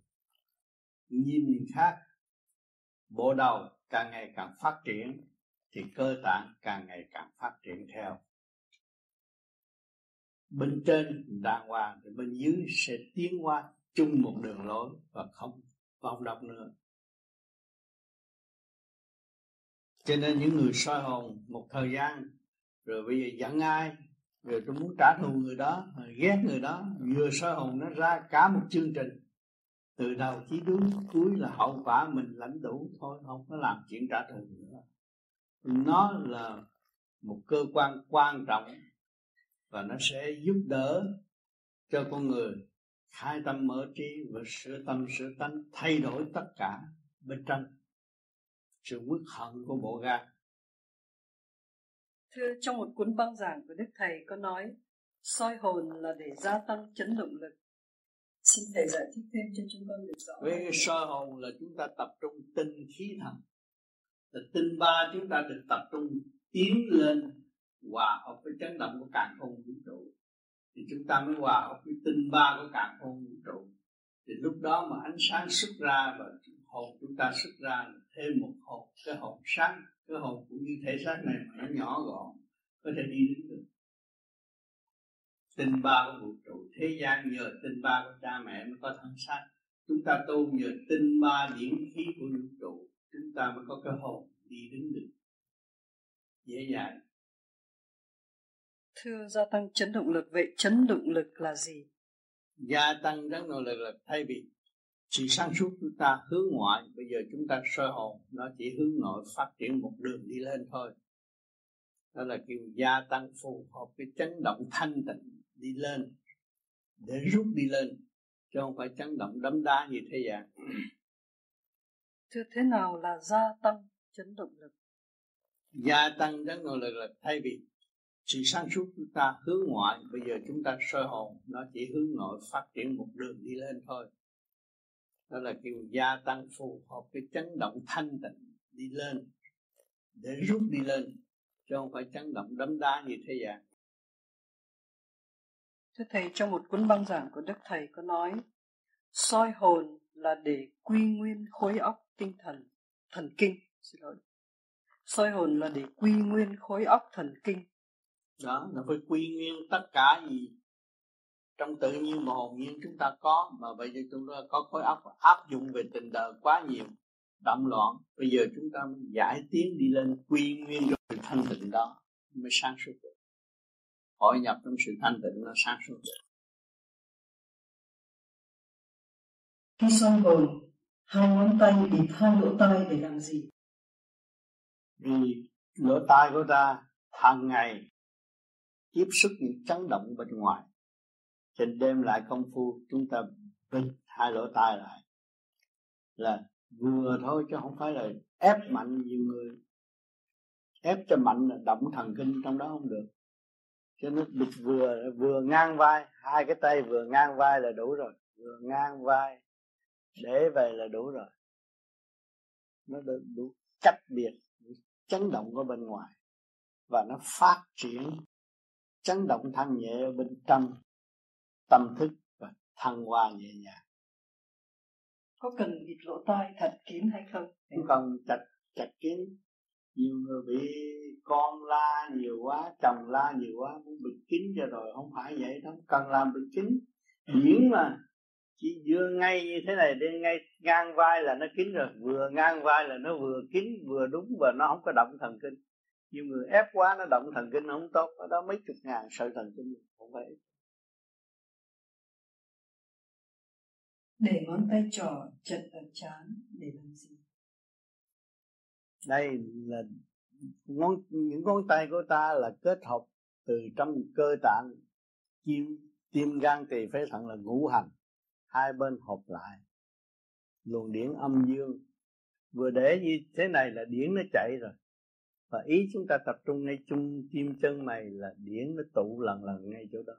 Nhìn khác, bộ đầu càng ngày càng phát triển, thì cơ tạng càng ngày càng phát triển theo. Bên trên đàng hoàng thì bên dưới sẽ tiến qua chung một đường lối và không vòng động nữa. Cho nên những người soi hồn một thời gian, rồi bây giờ giận ai, rồi tôi muốn trả thù người đó ghét người đó, vừa soi hồn nó ra cả một chương trình. Từ đầu chí đúng cuối là hậu quả mình lãnh đủ, thôi không có làm chuyện trả thù nữa. Nó là một cơ quan quan trọng và nó sẽ giúp đỡ cho con người khai tâm mở trí và sửa tâm sửa tánh, thay đổi tất cả bên trong sự quyết hận của bộ gan thưa trong một cuốn băng giảng của đức thầy có nói soi hồn là để gia tăng chấn động lực. Xin thầy giải thích thêm cho chúng con được rõ với cái soi hồn là chúng ta tập trung tinh khí thần. Là tinh ba chúng ta được tập trung tiến lên hòa hợp với chấn động của càng không vũ trụ. Thì chúng ta mới hòa hợp với tinh ba của càng không vũ trụ. Thì lúc đó mà ánh sáng xuất ra và hồn chúng ta xuất ra thêm một hồn cái hồn sáng cái hồn cũng như thể xác này mà nó nhỏ gọn có thể đi đến được. Tinh ba của vũ trụ thế gian nhờ tinh ba của cha mẹ mới có thân xác. Chúng ta tu nhờ tinh ba điển khí của vũ trụ chúng ta mới có cái hồn đi đứng được. Dễ dàng. Thưa gia tăng chấn động lực vậy chấn động lực là gì? Gia tăng chấn động lực là thay vì sự sáng suốt chúng ta hướng ngoại bây giờ chúng ta soi hồn nó chỉ hướng nội phát triển một đường đi lên thôi. Đó là kêu gia tăng phù hợp với chấn động thanh tịnh đi lên để rút đi lên chứ không phải chấn động đấm đá như thế gian. Thưa thế nào là gia tăng chấn động lực? Gia tăng chấn động lực là thay vì sự sáng suốt chúng ta hướng ngoại bây giờ chúng ta soi hồn nó chỉ hướng nội phát triển một đường đi lên thôi đó là kêu gia tăng phù hợp với chấn động thanh tịnh đi lên để rút đi lên chứ không phải chấn động đấm đá như thế gian. Thưa thầy trong một cuốn băng giảng của đức thầy có nói soi hồn là để quy nguyên khối óc tinh thần thần kinh. Xin lỗi. Soi hồn là để quy nguyên khối óc thần kinh. Đó nó phải quy nguyên tất cả gì trong tự nhiên mà hồn nhiên chúng ta có mà bây giờ chúng ta có khối óc áp dụng về tình đời quá nhiều động loạn bây giờ chúng ta giải tiến đi lên quy nguyên rồi thanh tịnh đó mới sáng suốt được. Hội nhập trong sự thanh tịnh nó sáng suốt được. Khi soi hồn hai ngón tay bịt hai lỗ tai để làm gì? Vì lỗ tai của ta hàng ngày tiếp xúc những chấn động bên ngoài thì đêm lại công phu chúng ta bịt hai lỗ tai lại. Là vừa thôi chứ không phải là ép mạnh nhiều người. Ép cho mạnh là động thần kinh trong đó không được. Cho nên bịt vừa vừa ngang vai hai cái tay vừa ngang vai là đủ rồi. Vừa ngang vai để về là đủ rồi. Nó đủ, đủ cách biệt chấn động ở bên ngoài. Và nó phát triển chấn động thanh nhẹ ở bên trong tâm thức và thăng hoa nhẹ nhàng. Có cần bịt lỗ tai thật kín hay không? Không cần chặt chặt kín nhiều người bị con la nhiều quá chồng la nhiều quá muốn bịt kín cho rồi không phải vậy đâu cần làm bịt kín. Điển mà chỉ vừa ngay như thế này đi ngay ngang vai là nó kín rồi vừa ngang vai là nó vừa kín vừa đúng và nó không có động thần kinh. Nhiều người ép quá nó động thần kinh không tốt. Ở đó mấy chục ngàn sợi thần kinh không phải để ngón tay trỏ chật ở chán để làm gì? Đây là ngón, những ngón tay của ta là kết hợp từ trong cơ tạng tim tim gan, tỳ phế thận là ngũ hành. Hai bên hợp lại, luồng điển âm dương. Vừa để như thế này là điển nó chạy rồi. Và ý chúng ta tập trung ngay trung tim chân mày là điển nó tụ lần lần ngay chỗ đó.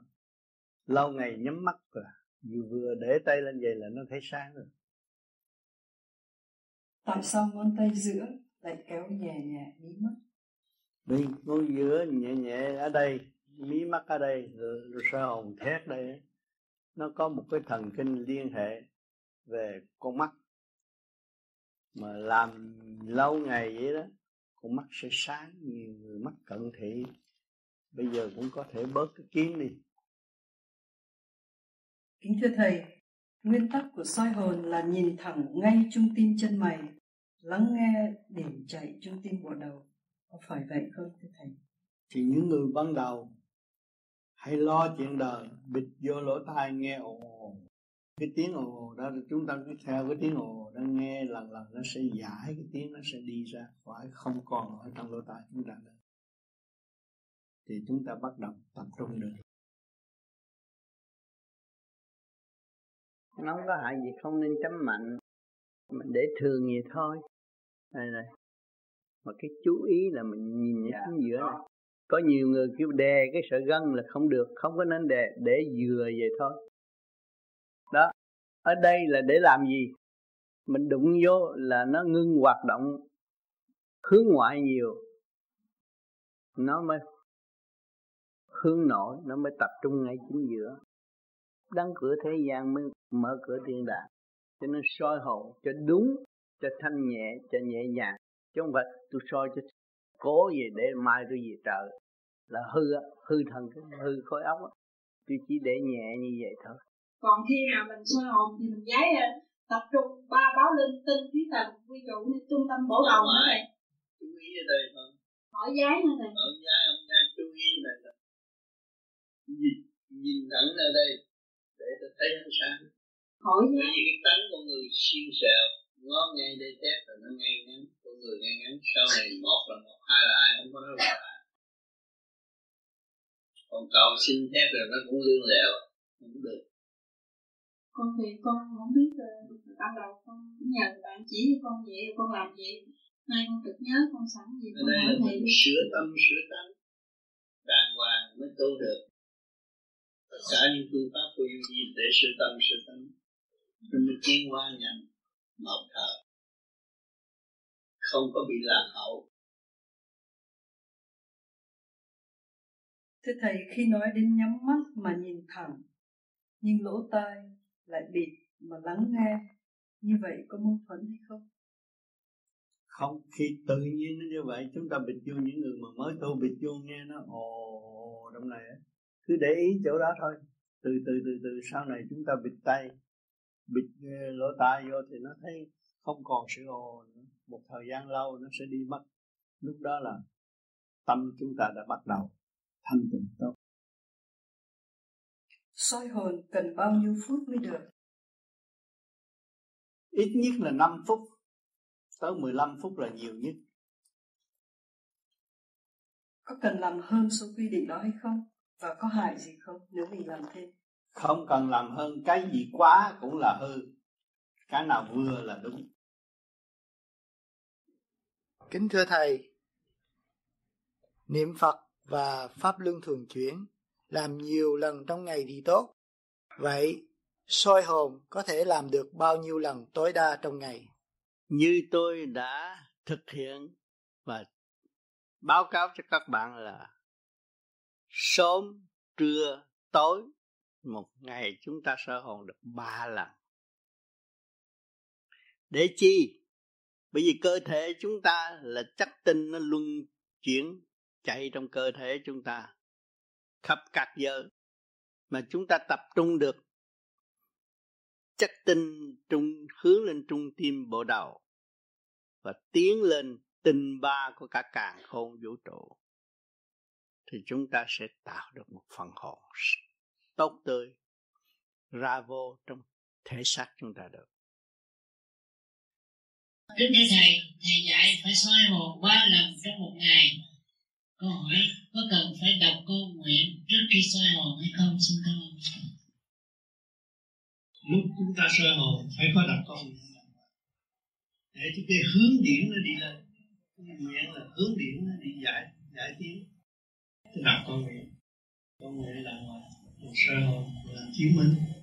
Lâu ngày nhắm mắt rồi vừa vừa để tay lên vậy là nó thấy sáng rồi. Tại sao ngón tay giữa lại kéo nhẹ nhẹ mí mắt? Vì ngón giữa nhẹ nhẹ ở đây mí mắt ở đây rồi sơ hồn thét đây nó có một cái thần kinh liên hệ về con mắt. Mà làm lâu ngày vậy đó con mắt sẽ sáng nhiều người mắt cận thị. Bây giờ cũng có thể bớt cái kiến đi kính thưa thầy, nguyên tắc của soi hồn là nhìn thẳng ngay trung tim chân mày, lắng nghe điểm chạy trung tim bộ đầu. Có phải vậy không, thưa thầy? Thì những người ban đầu hay lo chuyện đời, bịt vô lỗ tai nghe ồ cái tiếng ồ đó, chúng ta cứ theo cái tiếng ồ đó, nghe lần lần nó sẽ giải, cái tiếng nó sẽ đi ra khỏi, không còn ở trong lỗ tai chúng ta nữa. Thì chúng ta bắt đầu tập trung được. Nó không có hại gì không nên chấm mạnh. Mình để thường vậy thôi. Đây này. Mà cái chú ý là mình nhìn dạ, chính giữa này. Có nhiều người kêu đè cái sợi gân là không được không có nên đè để vừa vậy thôi. Đó. Ở đây là để làm gì? Mình đụng vô là nó ngưng hoạt động hướng ngoại nhiều. Nó mới hướng nội nó mới tập trung ngay chính giữa. Đóng cửa thế gian mới mở cửa thiên đàng cho nên soi hồn cho đúng cho thanh nhẹ cho nhẹ nhàng. Chứ không phải tôi soi cho cố gì để mai tôi về trời. Là hư hư thần hư khối óc tôi chỉ để nhẹ như vậy thôi. Còn khi mà mình soi hồn thì mình giấy tập trung ba báo linh tinh khí thần ví dụ như trung tâm bổ đầu. Nữa này chú ý ở đây thôi. Hỏi giấy nữa thầy? Hỏi giấy ông giấy chú ý này là nhìn nhìn thẳng ở đây? Để tôi thấy ánh sáng hỏi giấy vì cái tánh của người siêu sẹo ngó ngay đây tép rồi nó ngay ngắn của người ngay ngắn sau này một là một hai là ai không có nói là còn cầu xin phép rồi nó cũng lương lẹo không được. Con thì con không biết uh, ban đầu con nhờ bạn chỉ cho con vậy con làm vậy. Nay con cực nhớ con sẵn gì con hỏi thầy luôn sửa tâm sửa tánh. Đàng hoàng mới tu được. Tất cả những phương pháp của yêu gì để sửa tâm sửa tánh rồi mới tiến qua nhận một thờ không có bị lạc hậu Thưa Thầy, khi nói đến nhắm mắt mà nhìn thẳng, nhưng lỗ tai lại bịt mà lắng nghe, như vậy có mâu thuẫn hay không? Không, khi tự nhiên nó như vậy, chúng ta bịt vô những người mà mới tu bịt vô nghe nó ồ trong này cứ để ý chỗ đó thôi. Từ từ từ từ sau này chúng ta bịt tay, bịt ờ, lỗ tai vô thì nó thấy không còn sự ồ nữa. Một thời gian lâu nó sẽ đi mất. Lúc đó là tâm chúng ta đã bắt đầu thanh tịnh tốt. Soi hồn cần bao nhiêu phút mới được? Ít nhất là 5 phút. Tới 15 phút là nhiều nhất. Có cần làm hơn số quy định đó hay không? Và có hại gì không nếu mình làm thêm không cần làm hơn cái gì quá cũng là hư cái nào vừa là đúng kính thưa thầy niệm phật và pháp luân thường chuyển, làm nhiều lần trong ngày thì tốt. Vậy, soi hồn có thể làm được bao nhiêu lần tối đa trong ngày? Như tôi đã thực hiện và báo cáo cho các bạn là sớm trưa tối một ngày chúng ta sơ hồn được ba lần. Để chi? Bởi vì cơ thể chúng ta là chất tinh, nó luân chuyển, chạy trong cơ thể chúng ta khắp các giờ mà chúng ta tập trung được. Chất tinh trung, hướng lên trung tim bộ đầu và tiến lên tinh ba của cả càng khôn vũ trụ. Thì chúng ta sẽ tạo được một phần hồn tốt tươi ra vô trong thể xác chúng ta được Kính thưa Thầy, Thầy dạy phải soi hồn ba lần trong một ngày. Câu hỏi, có cần phải đọc câu nguyện trước khi soi hồn hay không? Xin ơn. Lúc chúng ta soi hồn phải có đọc câu nguyện. Để cho cái hướng điển nó đi lên. Nguyện là hướng điển nó đi giải, giải tiến. Đọc câu nguyện. Câu nguyện là một soi hồn là chứng minh.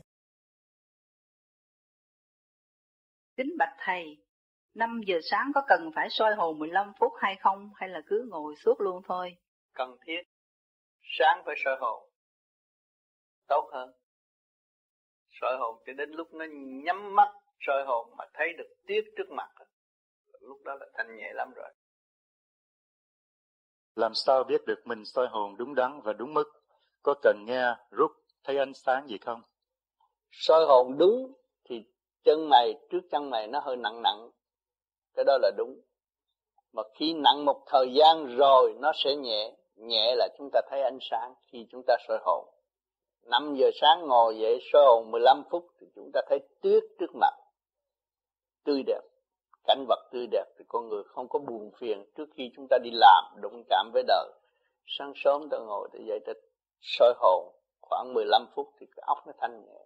Kính bạch Thầy, 5 giờ sáng có cần phải soi hồn 15 phút hay không hay là cứ ngồi suốt luôn thôi? Cần thiết. Sáng phải soi hồn. Tốt hơn. Soi hồn cho đến lúc nó nhắm mắt soi hồn mà thấy được tiếc trước mặt. Lúc đó là thanh nhẹ lắm rồi. Làm sao biết được mình soi hồn đúng đắn và đúng mức? Có cần nghe rút thấy ánh sáng gì không? Soi hồn đúng thì chân mày, trước chân mày nó hơi nặng nặng. Cái đó là đúng. Mà khi nặng một thời gian rồi, nó sẽ nhẹ. Nhẹ là chúng ta thấy ánh sáng khi chúng ta soi hồn. 5 giờ sáng ngồi dậy, soi hồn 15 phút thì chúng ta thấy tuyết trước mặt. Tươi đẹp. Cảnh vật tươi đẹp thì con người không có buồn phiền. Trước khi chúng ta đi làm, đụng chạm với đời, sáng sớm ta ngồi để dậy ta soi hồn khoảng 15 phút thì cái óc nó thanh nhẹ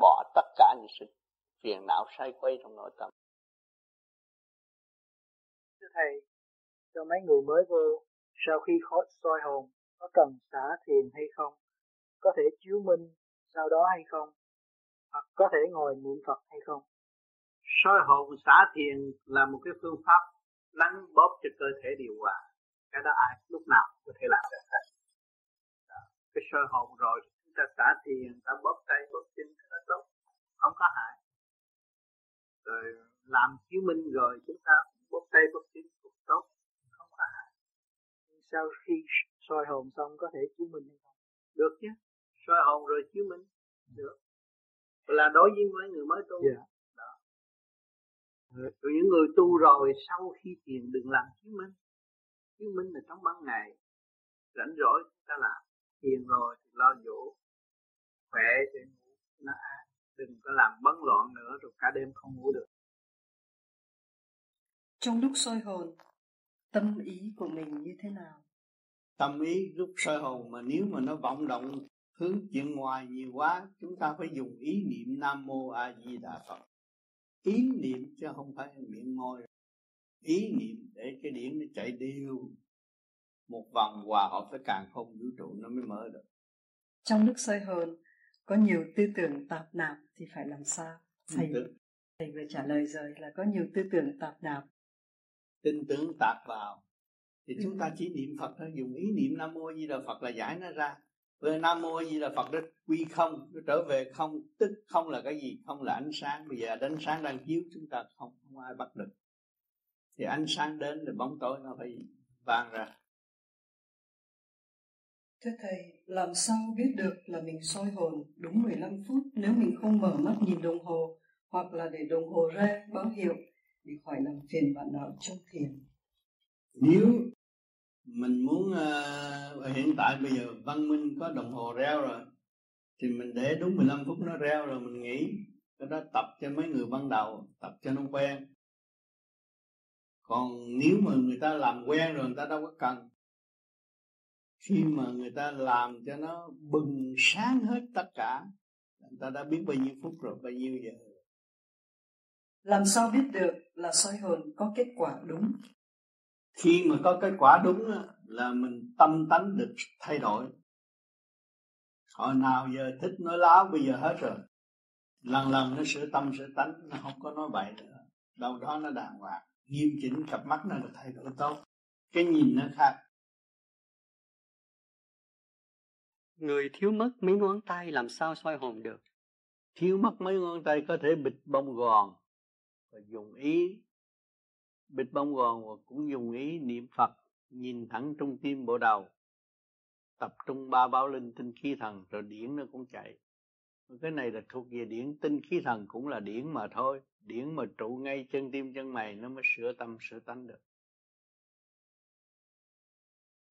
bỏ tất cả những sự phiền não say quay trong nội tâm. Thầy cho mấy người mới vô sau khi khó soi hồn có cần xả thiền hay không? Có thể chiếu minh sau đó hay không? Hoặc có thể ngồi niệm phật hay không? Soi hồn xả thiền là một cái phương pháp lắng bóp cho cơ thể điều hòa. Cái đó ai lúc nào có thể làm được cái soi hồn rồi chúng ta xả thiền ta bóp tay bóp chân nó tốt. Không có hại. Rồi làm chiếu minh rồi chúng ta bóp tay bóp chân cũng tốt. Không có hại. Sau khi soi hồn xong có thể chiếu minh hay không? Được chứ. Soi hồn rồi chiếu minh. Được. Là đối với mấy người mới tu. Yeah. đó. Rồi những người tu rồi sau khi thiền đừng làm chiếu minh. Chiếu minh là trong ban ngày. Rảnh rỗi chúng ta làm thiền rồi thì lo dỗ khỏe thì ngủ nó an đừng có làm bấn loạn nữa rồi cả đêm không ngủ được. Trong lúc soi hồn tâm ý của mình như thế nào? Tâm ý lúc soi hồn mà nếu mà nó vọng động hướng chuyện ngoài nhiều quá chúng ta phải dùng ý niệm nam mô a di đà phật. Ý niệm chứ không phải miệng môi. Ý niệm để cái điển nó chạy đều một vòng hòa hợp với càng không vũ trụ nó mới mở được. Trong lúc soi hồn có nhiều tư tưởng tạp nạp thì phải làm sao? Thầy thầy vừa trả lời rồi là có nhiều tư tưởng tạp nạp. Tin tưởng tạp vào. Thì chúng ta chỉ niệm Phật thôi dùng ý niệm Nam Mô Di Đà Phật là giải nó ra. Về Nam Mô Di Đà Phật nó quy không nó trở về không tức không là cái gì? Không là ánh sáng. Bây giờ ánh sáng đang chiếu chúng ta không không ai bắt được. Thì ánh sáng đến thì bóng tối nó phải vang ra Thưa Thầy, làm sao biết được là mình soi hồn đúng 15 phút nếu mình không mở mắt nhìn đồng hồ hoặc là để đồng hồ ra báo hiệu để khỏi làm phiền bạn đạo trong thiền? Nếu mình muốn uh, hiện tại bây giờ văn minh có đồng hồ reo rồi thì mình để đúng 15 phút nó reo rồi mình nghỉ cái đó tập cho mấy người ban đầu tập cho nó quen. Còn nếu mà người ta làm quen rồi người ta đâu có cần khi mà người ta làm cho nó bừng sáng hết tất cả người ta đã biết bao nhiêu phút rồi bao nhiêu giờ làm sao biết được là soi hồn có kết quả đúng? Khi mà có kết quả đúng là mình tâm tánh được thay đổi. Hồi nào giờ thích nói láo bây giờ hết rồi. Lần lần nó sửa tâm sửa tánh nó không có nói bậy nữa. Đâu đó nó đàng hoàng nghiêm chỉnh cặp mắt nó được thay đổi tốt. Cái nhìn nó khác người thiếu mất mấy ngón tay làm sao soi hồn được? Thiếu mất mấy ngón tay có thể bịt bông gòn và dùng ý. Bịt bông gòn và cũng dùng ý niệm Phật, nhìn thẳng trong tim bộ đầu. Tập trung ba báo linh tinh khí thần, rồi điển nó cũng chạy. Cái này là thuộc về điển tinh khí thần cũng là điển mà thôi. Điển mà trụ ngay chân tim chân mày, nó mới sửa tâm, sửa tánh được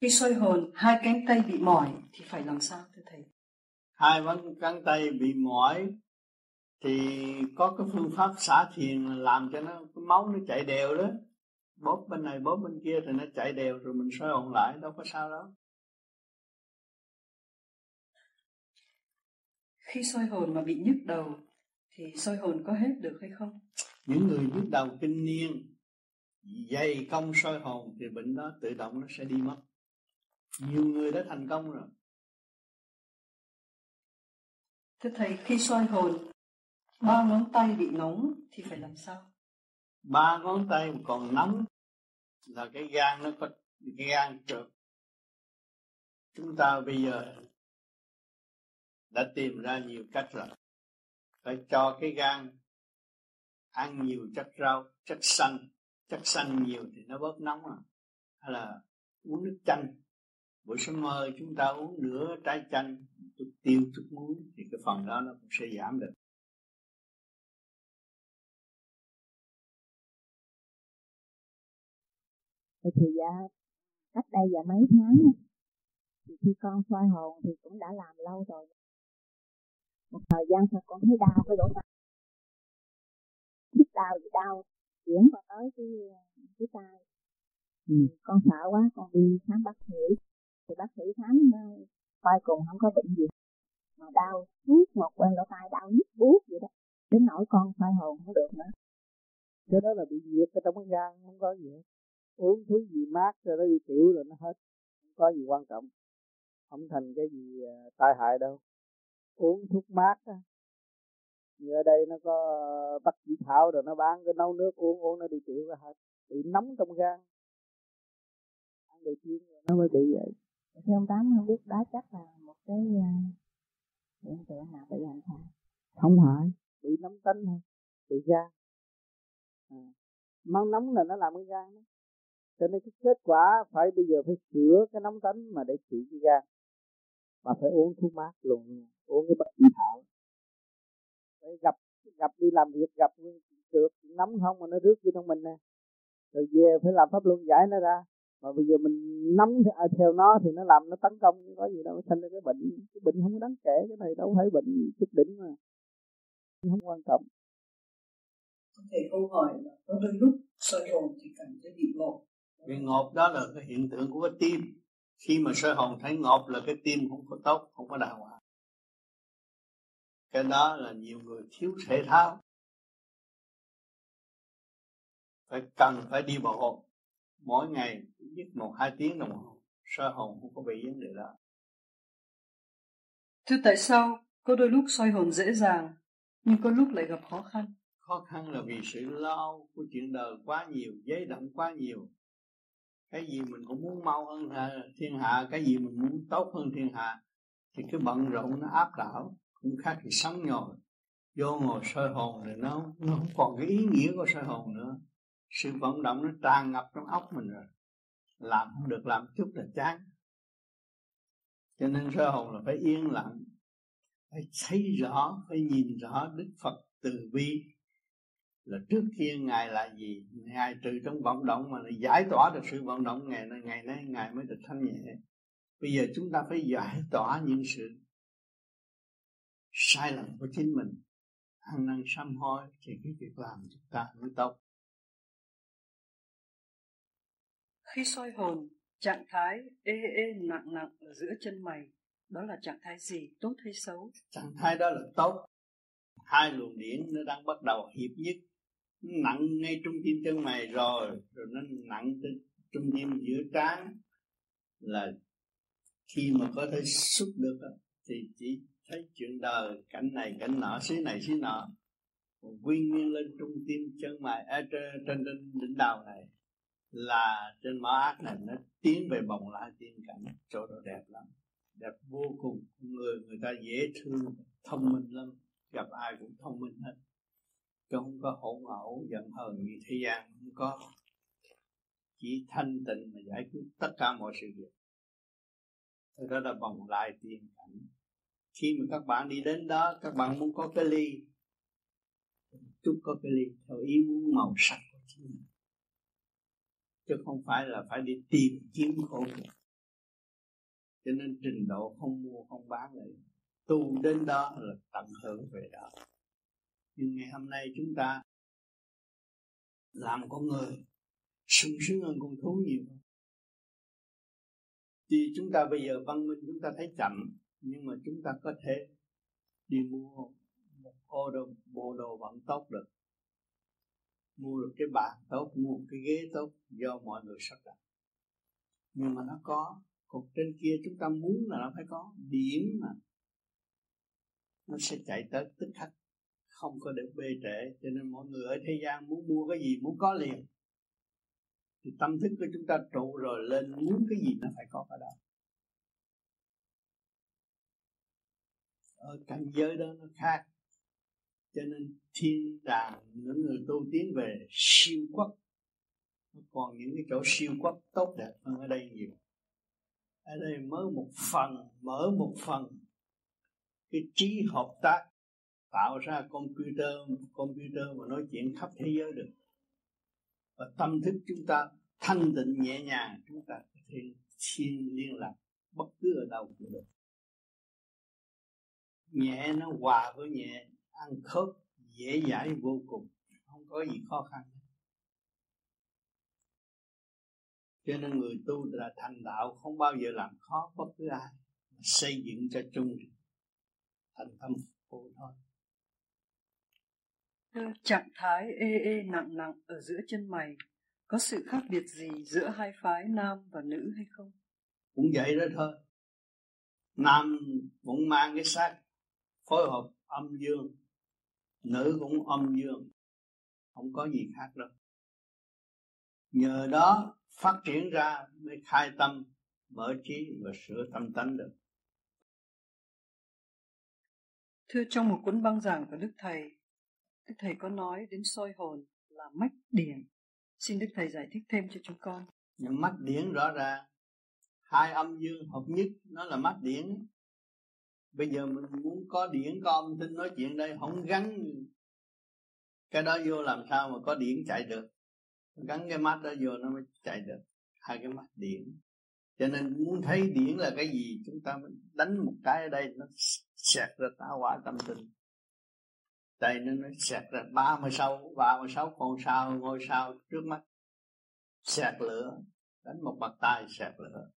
khi soi hồn hai cánh tay bị mỏi thì phải làm sao thưa thầy? Hai cánh tay bị mỏi thì có cái phương pháp xả thiền làm cho nó cái máu nó chạy đều đó. Bóp bên này bóp bên kia thì nó chạy đều rồi mình soi hồn lại đâu có sao đâu. Khi soi hồn mà bị nhức đầu thì soi hồn có hết được hay không? Những người nhức đầu kinh niên dày công soi hồn thì bệnh đó tự động nó sẽ đi mất nhiều người đã thành công rồi. Thưa thầy khi soi hồn ba ngón tay bị nóng thì phải làm sao? Ba ngón tay còn nóng là cái gan nó có cái gan trượt chúng ta bây giờ đã tìm ra nhiều cách rồi. Phải cho cái gan ăn nhiều chất rau chất xanh. Chất xanh nhiều thì nó bớt nóng à hay là uống nước chanh buổi sáng mơ chúng ta uống nửa trái chanh chút tiêu chút muối thì cái phần đó nó cũng sẽ giảm được. Thì dạ cách đây dạ mấy tháng thì khi con soi hồn thì cũng đã làm lâu rồi. Một thời gian sau con thấy đau cái lỗ tai biết đau thì đau chuyển qua tới cái cái tai. Ừ. con sợ quá con đi khám bác sĩ thì bác sĩ khám ờ, coi cùng không có bệnh gì. Mà đau suốt một bên lỗ tai, đau nhức buốt vậy đó. Đến nỗi con soi hồn không được nữa. Cái đó là bị nhiệt ở trong cái gan, không có gì hết. Uống thứ gì mát rồi nó đi tiểu rồi nó hết. Không có gì quan trọng. Không thành cái gì ờ, tai hại đâu. Uống thuốc mát á. Như ở đây nó có ờ, bắt chỉ thảo rồi nó bán cái nấu nước uống uống nó đi tiểu ra hết. Bị nóng trong gan. Ăn đồ chiên rồi nó mới bị vậy thì ông tám không biết đó chắc là một cái uh, hiện tượng nào bị ảnh hưởng. Không phải bị nóng tính thôi bị gan. À. mang nóng là nó làm cái gan đó. Cho nên cái kết quả phải bây giờ phải sửa cái nóng tính mà để trị cái gan. Mà phải uống thuốc mát luôn uống cái bạch trị thảo. Phải gặp gặp đi làm việc gặp được nóng không mà nó rước vô trong mình nè. Rồi về phải làm pháp luân giải nó ra mà bây giờ mình nắm à, theo nó thì nó làm nó tấn công có gì đâu thành ra cái bệnh cái bệnh không đáng kể cái này đâu phải bệnh chút đỉnh mà. Không quan trọng. Thầy câu hỏi là có đôi lúc soi hồn thì cảm thấy bị ngộp. Cái ngộp đó là cái hiện tượng của cái tim. Khi mà soi hồn thấy ngộp là cái tim không có tốt không có đàng hoàng. Cái đó là nhiều người thiếu thể thao. Phải cần phải đi bộ mỗi ngày ít một hai tiếng đồng hồ. Soi hồn không có bị vấn đề đó. Thưa tại sao có đôi lúc soi hồn dễ dàng nhưng có lúc lại gặp khó khăn? Khó khăn là vì sự lo của chuyện đời quá nhiều giấy động quá nhiều. Cái gì mình cũng muốn mau hơn thiên hạ cái gì mình muốn tốt hơn thiên hạ thì cái bận rộn nó áp đảo cũng khác thì sống nhồi vô ngồi soi hồn thì nó nó không còn cái ý nghĩa của soi hồn nữa sự vận động nó tràn ngập trong óc mình rồi. Làm không được làm chút là chán. Cho nên sơ hồn là phải yên lặng, phải thấy rõ, phải nhìn rõ đức phật từ bi. Là trước kia ngài là gì? Ngài trừ trong vận động mà giải tỏa được sự vận động ngày nay ngày nay ngài mới được thanh nhẹ. Bây giờ chúng ta phải giải tỏa những sự sai lầm của chính mình. Ăn năn sám hối thì cái việc làm chúng ta mới tốt. Khi soi hồn trạng thái ê ê nặng nặng ở giữa chân mày đó là trạng thái gì? Tốt hay xấu? Trạng thái đó là tốt. Hai luồng điển nó đang bắt đầu hiệp nhất. Nặng ngay trung tim chân mày rồi rồi nó nặng tới trung tim giữa trán. Là khi mà có thể xúc được thì chỉ thấy chuyện đời cảnh này cảnh nọ xứ này xứ nọ. Quy nguyên lên trung tim chân mày à, trên, trên đỉnh đầu này là trên mã ác này nó tiến về bồng lai tiên cảnh. Chỗ đó đẹp lắm. Đẹp vô cùng. Người người ta dễ thương, thông minh lắm. Gặp ai cũng thông minh hết. Chứ không có hỗn ẩu giận hờn như thế gian, không có. Chỉ thanh tịnh mà giải quyết tất cả mọi sự việc. Đó là vòng lại tiên cảnh. Khi mà các bạn đi đến đó, các bạn muốn có cái ly. Chút có cái ly, theo ý muốn màu sắc của chính mình chứ không phải là phải đi tìm kiếm khổ cực cho nên trình độ không mua, không bán lại. Tu đến đó là tận hưởng về đó. Nhưng ngày hôm nay chúng ta làm con người, sung sướng hơn con thú nhiều hơn. Thì chúng ta bây giờ văn minh chúng ta thấy chậm, nhưng mà chúng ta có thể đi mua một ô đồ, bộ đồ vẫn tốt được mua được cái bàn tốt, mua một cái ghế tốt do mọi người sắp đặt. Nhưng mà nó có. Còn trên kia chúng ta muốn là nó phải có điểm mà. Nó sẽ chạy tới tức khắc. Không có được bê trễ, cho nên mọi người ở thế gian muốn mua cái gì muốn có liền. Thì tâm thức của chúng ta trụ rồi lên muốn cái gì nó phải có ở đó. Ở cảnh giới đó nó khác cho nên thiên đàng những người tu tiến về siêu quốc, còn những cái chỗ siêu quốc tốt đẹp hơn ở đây nhiều. Ở đây mới một phần, mở một phần cái trí hợp tác, tạo ra computer computer mà nói chuyện khắp thế giới được. Và tâm thức chúng ta thanh tịnh nhẹ nhàng, chúng ta có thể xin liên lạc bất cứ ở đâu cũng được. Nhẹ nó hòa với nhẹ ăn khớp dễ dãi vô cùng không có gì khó khăn cho nên người tu là thành đạo không bao giờ làm khó bất cứ ai xây dựng cho chung thành tâm phụ thôi. Trạng thái ê ê nặng nặng ở giữa chân mày có sự khác biệt gì giữa hai phái nam và nữ hay không? Cũng vậy đó thôi. Nam cũng mang cái xác phối hợp âm dương nữ cũng âm dương không có gì khác đâu. Nhờ đó phát triển ra mới khai tâm mở trí và sửa tâm tánh được. Thưa trong một cuốn băng giảng của đức thầy đức thầy có nói đến soi hồn là mách điển. Xin đức thầy giải thích thêm cho chúng con. Nhưng mắt điển rõ ràng. Hai âm dương hợp nhất nó là mắt điển bây giờ mình muốn có điển có âm nói chuyện đây, không gắn cái đó vô làm sao mà có điển chạy được. Gắn cái mắt đó vô nó mới chạy được. Hai cái mắt điển. Cho nên muốn thấy điển là cái gì, chúng ta mới đánh một cái ở đây, nó xẹt ra tá hỏa tâm tình đây nó nó xẹt ra ba mươi sáu, ba mươi sáu con sao, ngôi sao trước mắt xẹt lửa, đánh một bạt tay xẹt lửa.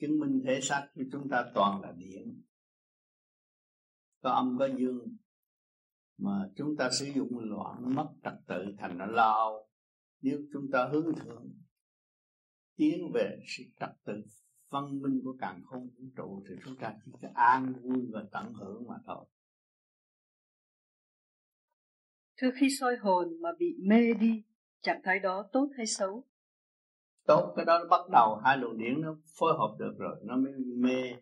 Chứng minh thể xác của chúng ta toàn là điện có âm có dương. Mà chúng ta sử dụng loạn mất trật tự thành nó lao. Nếu chúng ta hướng thượng tiến về sự trật tự văn minh của càng không vũ trụ thì chúng ta chỉ có an vui và tận hưởng mà thôi. Thưa khi soi hồn mà bị mê đi, trạng thái đó tốt hay xấu? Tốt, cái đó nó bắt đầu hai luồng điển nó phối hợp được rồi, nó mới mê.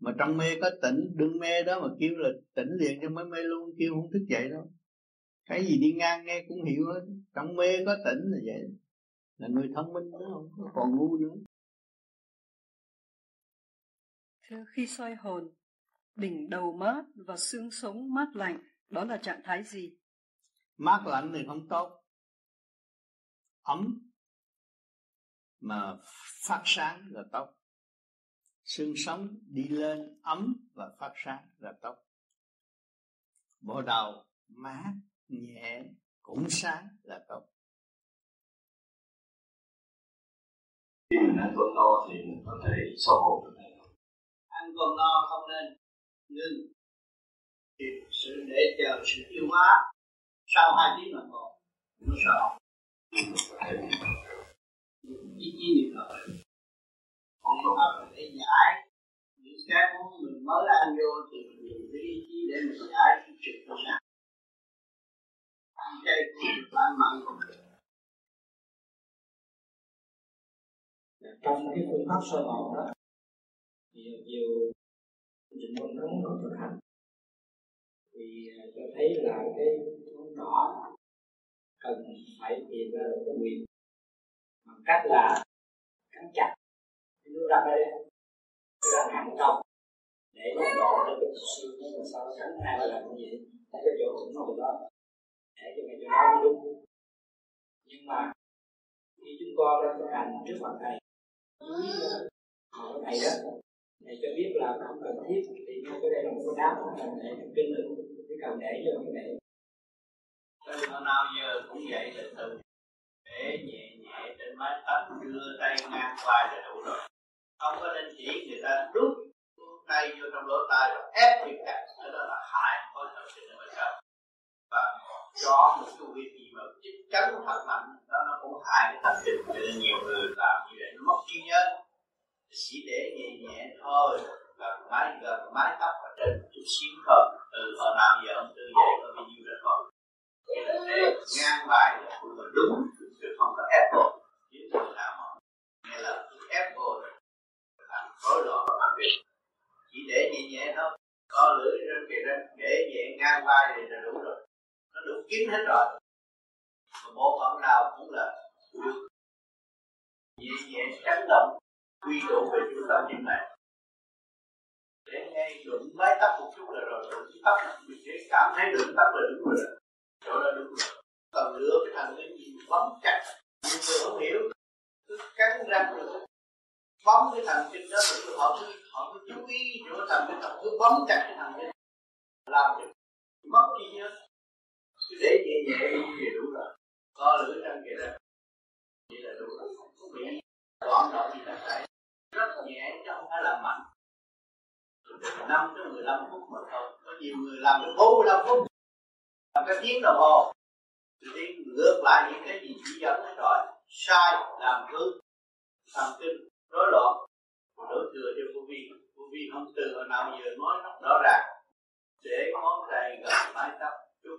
Mà trong mê có tỉnh, đừng mê đó mà kêu là tỉnh liền cho mới mê luôn, kêu không thức dậy đâu. Cái gì đi ngang nghe cũng hiểu hết, trong mê có tỉnh là vậy. Là người thông minh đó không còn ngu nữa. Thưa khi soi hồn, đỉnh đầu mát và xương sống mát lạnh, đó là trạng thái gì? mát lạnh thì không tốt ấm mà phát sáng là tốt. Xương sống đi lên ấm và phát sáng là tốt. Bộ đầu mát nhẹ cũng sáng là tốt. Khi mình ăn cơm no thì mình có thể soi hồn được ăn cơm no không nên ngưng thì sự để chờ sự tiêu hóa. Sau hai tiếng đồng hồ. Nó sợ ý chí niệm phật niệm phật để giải. Những cái muốn mình mới ăn vô thì mình dùng cái ý chí để mình giải cái trực của sáng chay ăn mặn cũng được. Trong cái phương pháp sơ bộ đó nhiều nhiều trình quân nó có thực hành. Thì à, cho thấy là cái món nhỏ cần phải tìm ra được cái quyền bằng cách là cắn chặt cái nước răng đây. Cái răng hàm trong để nó đổ lên cái xương nó mà sao nó cắn hai ba lần như vậy tại cái chỗ cũng ngồi đó. Để cho ngày cho nó đúng. Nhưng mà khi chúng con đang thực hành trước mặt thầy hỏi thầy đó thầy cho biết là không cần thiết thì ngay cái đây là một cái đáp để kinh lực chỉ cần để cho cái để. Từ nào giờ cũng vậy là từ để nhẹ trên mái đưa tay ngang vai là đủ rồi. Không có nên chỉ người ta rút tay vô trong lỗ tai rồi ép việc cắt cái đó là hại có thần kinh ở bên trong. Và cho một cái việc gì mà chích cắn thật mạnh, đó nó cũng hại cái thần kinh cho nên nhiều người làm như vậy, nó mất trí nhớ. Chỉ để nhẹ nhẹ thôi gần mái gần mái tóc ở trên chút xíu thôi. Từ hồi nào giờ ông tư dậy, có bao nhiêu rồi thôi để ngang vai là là đúng, chứ không có ép buộc những người nào mà nghe là ép buộc làm rối loạn và việc chỉ để nhẹ nhẹ thôi. Co lưỡi trên kìa ra để nhẹ ngang vai thì là đủ rồi. Nó đủ kín hết rồi. Và bộ phận nào cũng là nhẹ nhẹ chấn động, quy tụ về trung tâm điểm này. Để ngay đụng mái tóc một chút là rồi đụng tóc mình sẽ cảm thấy đụng tóc là đúng rồi. Chỗ đó đúng rồi. Còn nữa cái thằng cái gì bấm chặt. Nhưng tôi không hiểu. Cứ cắn răng rồi bấm cái thần kinh đó thì họ cứ họ cứ chú ý chỗ thần kinh, họ cứ bấm chặt cái thần kinh. Làm cho mất đi nhớ cứ để nhẹ nhẹ như đủ rồi. Co lưỡi răng vậy đó vậy là đủ rồi. Không có bị đoạn động gì cả. Thảy rất nhẹ, chứ không phải là mạnh. Năm tới mười lăm phút mà thôi. Có nhiều người làm được bốn mươi lăm phút. Làm cái tiếng đồng hồ. Thì ngược lại những cái gì chỉ dẫn nó rồi. Sai, làm hư thần kinh rối loạn. Đổ thừa cho vô vi. Vô vi không từ hồi nào giờ nói nó rõ ràng. Để ngón tay gần mái tóc chút.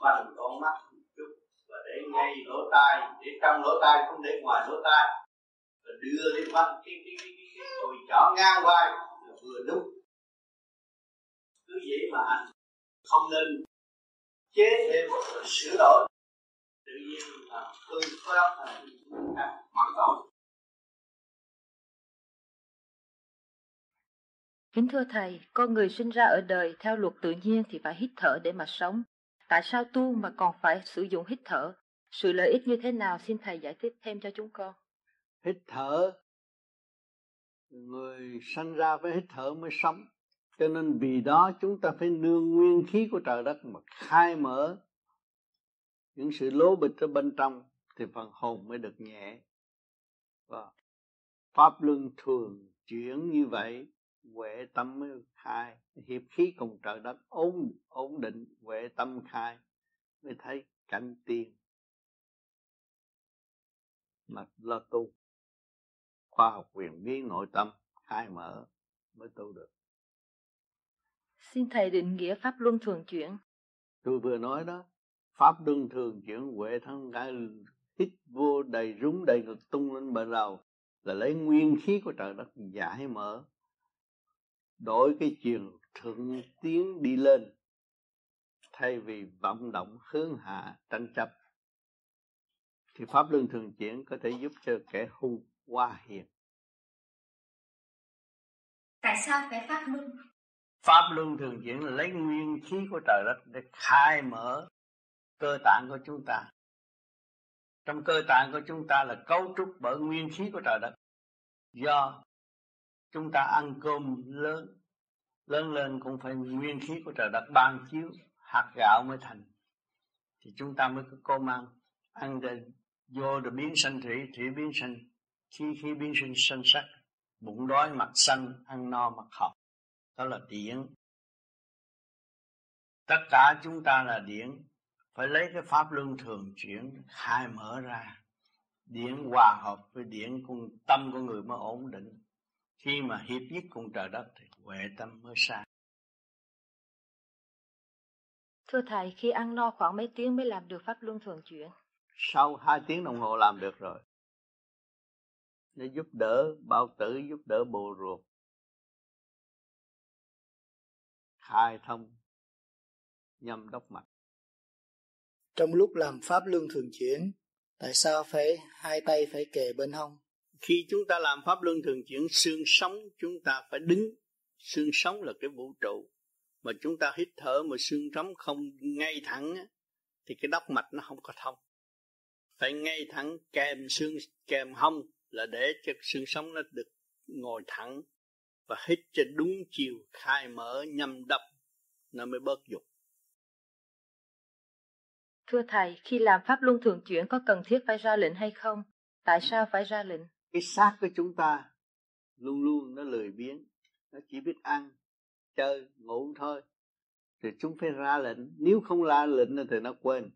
Bằng con mắt chút. Và để ngay lỗ tai. Để trong lỗ tai không để ngoài lỗ tai. Và đưa lên mắt cái cái cái cái, cái rồi chỏ ngang vai. Là vừa đúng. Cứ vậy mà hành không nên chế thêm sửa đổi. Tự nhiên là hư pháp là mặn tội. Kính thưa Thầy, con người sinh ra ở đời theo luật tự nhiên thì phải hít thở để mà sống. Tại sao tu mà còn phải sử dụng hít thở? Sự lợi ích như thế nào xin Thầy giải thích thêm cho chúng con. Hít thở, người sinh ra phải hít thở mới sống. Cho nên vì đó chúng ta phải nương nguyên khí của trời đất mà khai mở những sự lố bịch ở bên trong thì phần hồn mới được nhẹ. Và pháp luân thường chuyển như vậy huệ tâm mới khai. Hiệp khí cùng trời đất ổn ổn định huệ tâm khai mới thấy cảnh tiên. Mà lo tu. Khoa học quyền bí nội tâm khai mở mới tu được. Xin thầy định nghĩa pháp luân thường chuyển. Tôi vừa nói đó pháp luân thường chuyển huệ thân cái hít vô đầy rúng đầy ngực tung lên bờ đầu là lấy nguyên khí của trời đất giải mở đổi cái chiều thượng tiến đi lên thay vì vọng động hướng hạ tranh chấp thì pháp luân thường chuyển có thể giúp cho kẻ hung qua hiền. Tại sao phải pháp luân pháp luân thường chuyển là lấy nguyên khí của trời đất để khai mở cơ tạng của chúng ta. Trong cơ tạng của chúng ta là cấu trúc bởi nguyên khí của trời đất. Do chúng ta ăn cơm lớn. Lớn lên cũng phải nguyên khí của trời đất ban chiếu, hạt gạo mới thành. Thì chúng ta mới có cơm ăn. Ăn để vô rồi biến sanh thủy thủy biến sanh khí khí biến sinh sanh sắc. Bụng đói, mặt xanh, ăn no, mặt học đó là điển. Tất cả chúng ta là điển. Phải lấy cái pháp luân thường chuyển, khai mở ra. Điển hòa hợp với điển, con tâm của người mới ổn định khi mà hiệp nhất cùng trời đất thì huệ tâm mới sáng Thưa Thầy, khi ăn no khoảng mấy tiếng mới làm được pháp luân thường chuyển? Sau hai tiếng đồng hồ làm được rồi. Nó giúp đỡ bao tử, giúp đỡ bộ ruột. Khai thông, nhâm đốc mạch. Trong lúc làm pháp luân thường chuyển, tại sao phải hai tay phải kề bên hông? Khi chúng ta làm pháp luân thường chuyển, xương sống chúng ta phải đứng. Xương sống là cái vũ trụ mà chúng ta hít thở mà xương sống không ngay thẳng thì cái đốc mạch nó không có thông phải ngay thẳng kèm xương kèm hông là để cho xương sống nó được ngồi thẳng và hít cho đúng chiều khai mở nhâm đập nó mới bớt dục Thưa Thầy, khi làm pháp luân thường chuyển có cần thiết phải ra lệnh hay không? Tại sao phải ra lệnh? Cái xác của chúng ta luôn luôn nó lười biếng, nó chỉ biết ăn, chơi ngủ thôi. Thì chúng phải ra lệnh. Nếu không ra lệnh thì nó quên.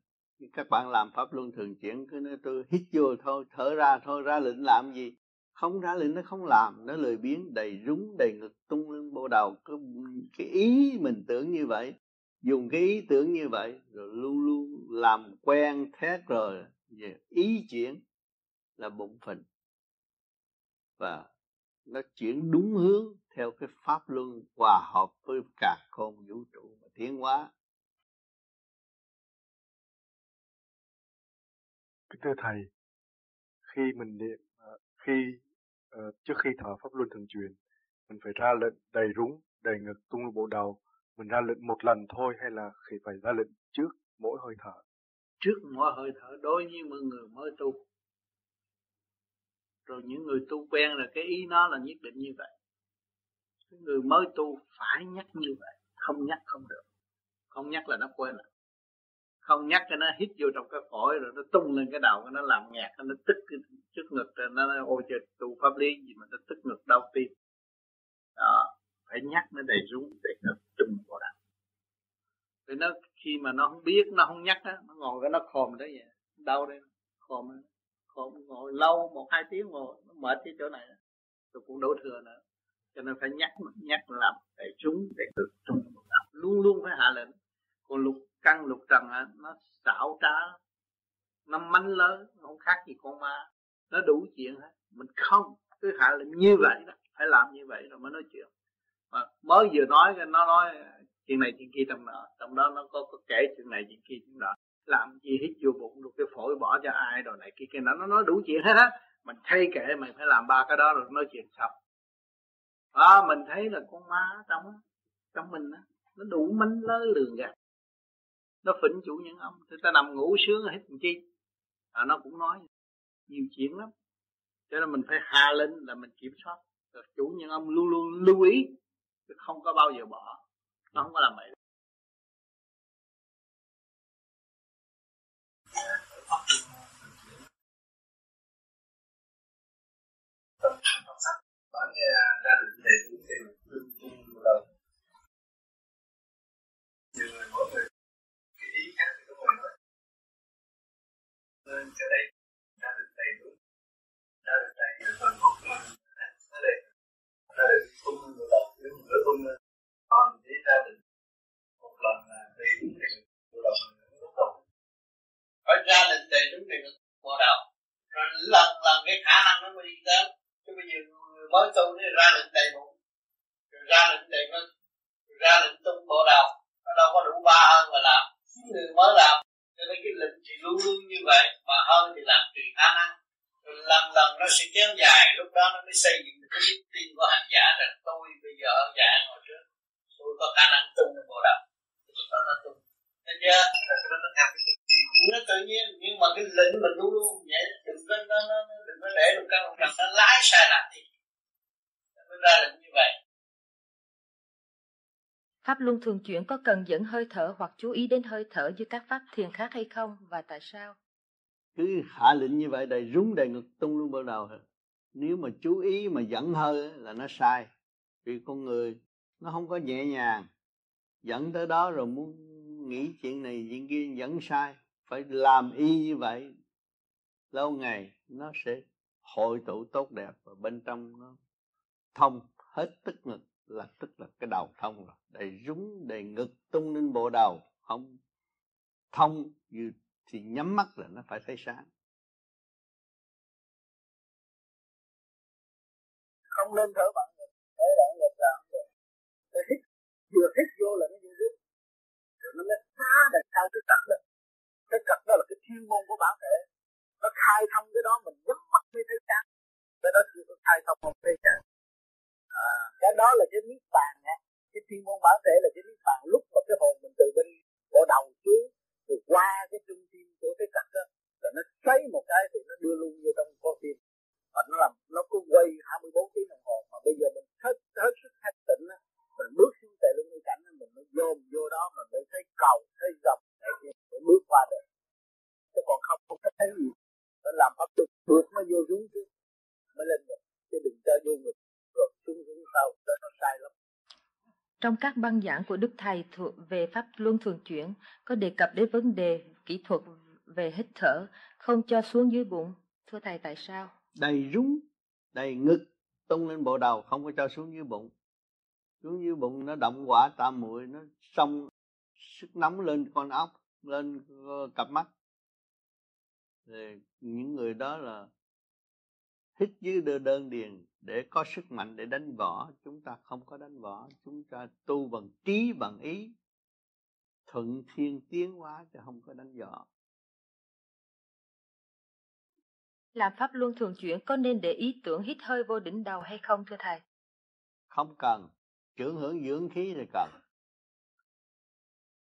Các bạn làm pháp luân thường chuyển cứ nói tôi hít vô thôi thở ra thôi ra lệnh làm gì? Không ra lệnh nó không làm. Nó lười biếng đầy rúng đầy ngực tung lên bộ đầu. Cái, cái ý mình tưởng như vậy dùng cái ý tưởng như vậy rồi luôn luôn làm quen thét rồi về ý chuyển là bụng phình và nó chuyển đúng hướng theo cái pháp luân hòa hợp với cả không vũ trụ và tiến hóa. Thưa thầy khi mình niệm ờ, khi uh, trước khi thở pháp luân thường truyền mình phải ra lệnh đầy rúng đầy ngực tung bộ đầu. Mình ra lệnh một lần thôi hay là khi phải ra lệnh trước mỗi hơi thở? Trước mỗi hơi thở đối với mọi người mới tu rồi những người tu quen là cái ý nó là nhất định như vậy. Cái người mới tu phải nhắc như vậy, không nhắc không được. Không nhắc là nó quên rồi. Không nhắc cho nó hít vô trong cái phổi rồi nó tung lên cái đầu nó làm nhạc nó tức trước ngực rồi nó nói ôi trời, tu pháp lý gì mà nó tức ngực, đau tim. Đó, phải nhắc nó đầy rúng để nó trùm vào đầu. Vì nó khi mà nó không biết, nó không nhắc á, nó ngồi cái nó khòm đấy vậy, đau đây khòm đó ngồi lâu một hai tiếng ngồi nó mệt cái chỗ này. Tôi cũng đổ thừa nữa. Cho nên phải nhắc nhắc làm để chúng để tự tung một đầu luôn luôn phải hạ lệnh. Còn lục căn lục trần á nó xảo trá nó manh lớn không khác gì con ma. Nó đủ chuyện hết. Mình không cứ hạ lệnh như vậy đó phải làm như vậy rồi mới nói chuyện. Mà mới vừa nói nó nói chuyện này chuyện kia trong đó trong đó nó có, có kể chuyện này chuyện kia chuyện đó làm gì hết vô bụng được cái phổi bỏ cho ai rồi này kia kia nó nó nói đủ chuyện hết á. Mình thay kệ mình phải làm ba cái đó rồi nói chuyện xong à, mình thấy là con ma trong trong mình á nó đủ mánh lơ lường gạt. Nó phỉnh chủ nhân ông. thì ta nằm ngủ sướng hết làm chi? À, nó cũng nói nhiều chuyện lắm. Cho nên mình phải hạ lên là mình kiểm soát. Rồi chủ nhân ông luôn luôn lưu ý chứ không có bao giờ bỏ. Nó không có làm vậy. Ra định để cũng thì tương một lần nhiều người mỗi người cái ý khác thì có người nói nên cái này ra định đầy đủ. Ra định đầy nhiều phần một nó để ra định tung một lần nếu một nửa tung còn chỉ ra định một lần là đầy đủ thì một lần nó lúc đầu phải ra định đầy đúng thì một đầu rồi lần lần cái khả năng nó mới đi tới. Chứ bây giờ mới tu thì ra lệnh đầy bụng rồi ra lệnh đầy nó ra lệnh tung bộ đầu nó đâu có đủ ba hơn mà làm. Người mới làm. Cho nên cái lệnh thì luôn luôn như vậy mà hơn thì làm tùy khả năng. Rồi lần lần nó sẽ kéo dài lúc đó nó mới xây dựng cái niềm tin của hành giả rằng tôi bây giờ hơn giả ngồi trước tôi có khả năng tung được bộ đầu lúc đó nó tung thấy chưa? Nó tự nhiên nhưng mà cái lệnh mình luôn luôn vậy đừng có nó, nó, đừng có để được căn rằng nó lái sai lạc đi ra lệnh như vậy Pháp luân thường chuyển có cần dẫn hơi thở hoặc chú ý đến hơi thở như các pháp thiền khác hay không và tại sao? Cứ hạ lệnh như vậy đầy rúng đầy ngực tung luôn bắt đầu. Nếu mà chú ý mà dẫn hơi là nó sai. Vì con người nó không có nhẹ nhàng. Dẫn tới đó rồi muốn nghĩ chuyện này chuyện kia dẫn sai. Phải làm y như vậy. Lâu ngày nó sẽ hội tụ tốt đẹp và bên trong nó thông hết tức ngực, là tức là cái đầu thông rồi. Đầy rúng, đầy ngực, tung lên bộ đầu, không thông như thì nhắm mắt là nó phải thấy sáng. Không nên thở bằng ngực, thở bằng ngực là không được. Để hít, vừa hít vô là nó vừa rút. Rồi nó mới phá đằng sau cái cật đó. Cái cật đó là cái chuyên môn của bản thể. Nó khai thông cái đó, mình nhắm mắt mới thấy sáng. Cái đó chưa có khai thông, không thấy sáng cái đó là cái niết bàn nha cái thiên môn bản thể là cái niết bàn lúc mà cái hồn mình từ bên bộ đầu xuống, rồi qua cái trung tim của cái cật đó là nó xoáy một cái thì nó đưa luôn vô trong con tim. Và nó làm, nó cứ quay 24 tiếng đồng hồ. Mà bây giờ mình hết hết sức thanh tịnh á, mình bước xuống tại luân cảnh mình mới dồn vô đó mình mới thấy cầu, thấy dòng này kia để bước qua được. Chứ còn không không có thấy gì. Phải làm pháp luật bước mới vô xuống chứ, mới lên được. Chứ đừng cho vô ngực rồi xuống xuống sau sai lắm trong các băng giảng của Đức Thầy về Pháp Luân Thường Chuyển có đề cập đến vấn đề kỹ thuật về hít thở, không cho xuống dưới bụng. Thưa Thầy tại sao? Đầy rúng, đầy ngực, tung lên bộ đầu, không có cho xuống dưới bụng. Xuống dưới bụng nó động quả tam muội nó xông sức nóng lên con ốc, lên cặp mắt. Rồi những người đó là hít dưới đơn điền để có sức mạnh để đánh võ chúng ta không có đánh võ. Chúng ta tu bằng trí bằng ý. Thuận thiên tiến hóa chứ không có đánh võ. Làm pháp luân thường chuyển có nên để ý tưởng hít hơi vô đỉnh đầu hay không thưa thầy? Không cần. Trưởng hưởng dưỡng khí thì cần.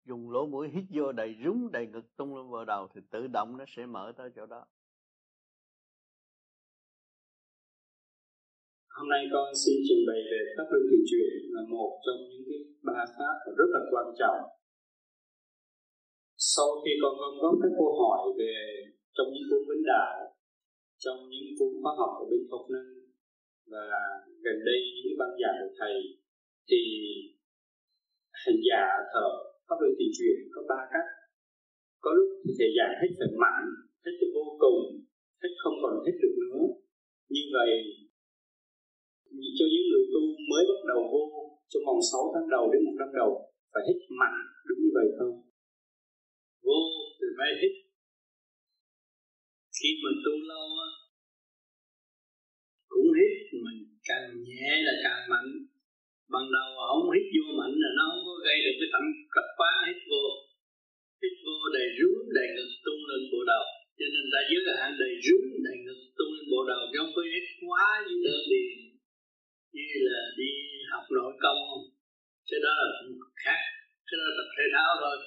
Dùng lỗ mũi hít vô đầy rúng đầy ngực tung lên vào đầu thì tự động nó sẽ mở tới chỗ đó Hôm nay con xin trình bày về pháp luân thường chuyển là một trong những cái ba pháp rất là quan trọng. Sau khi con gom góp các câu hỏi về trong những cuốn vấn đạo, trong những cuốn khoa học ở bên học năng và gần đây những cái băng giảng của thầy thì hành giả thở pháp luân thường chuyển có ba cách. Có lúc thì thầy giảng hết phần mãn, hết vô cùng, hết không còn hết được nữa. Như vậy cho những người tu mới bắt đầu vô trong vòng 6 tháng đầu đến một năm đầu, phải hít mạnh, đúng như vậy không vô thì phải hít. Khi mình tu lâu á, cũng hít, mình càng nhẹ là càng mạnh. Ban đầu không hít vô mạnh là nó không có gây được cái tầm cấp phá, hít vô. Hít vô đầy rúm, đầy ngực tung lên bộ đầu. Cho nên ta dưới hạn đầy rúm, đầy ngực tung lên bộ đầu trong không có hít quá như đơn điền như là đi học nội công không cái đó là khác, cái đó là tập thể thao thôi.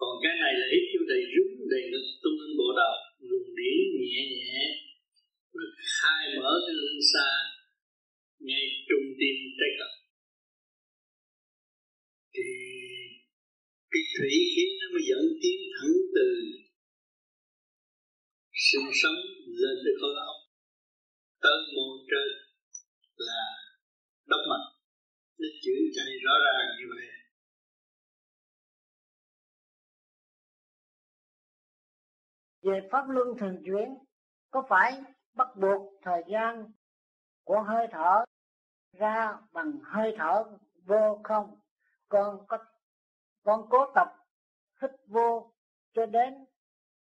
Còn cái này là hít vô đầy rúng, đầy ngực tung lên bộ đầu, luồng điển nhẹ nhẹ, nó khai mở cái luân xa, ngay trung tim trái cật thì cái thủy khí nó mới dẫn tiến thẳng từ sinh sống lên tới khối óc, tới môn trên là đốc mạch. Nó chữ chạy rõ ràng như vậy. Về pháp luân thường chuyển, có phải bắt buộc thời gian của hơi thở ra bằng hơi thở vô không? Con có con cố tập, hít vô cho đến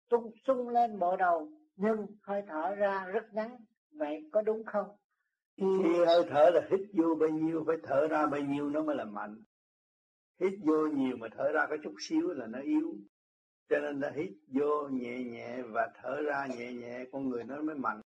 tung sung lên bộ đầu, nhưng hơi thở ra rất ngắn, vậy có đúng không? Khi hơi thở là hít vô bao nhiêu, phải thở ra bao nhiêu, nó mới là mạnh. Hít vô nhiều mà thở ra có chút xíu là nó yếu. Cho nên là hít vô nhẹ nhẹ và thở ra nhẹ nhẹ, con người nó mới mạnh.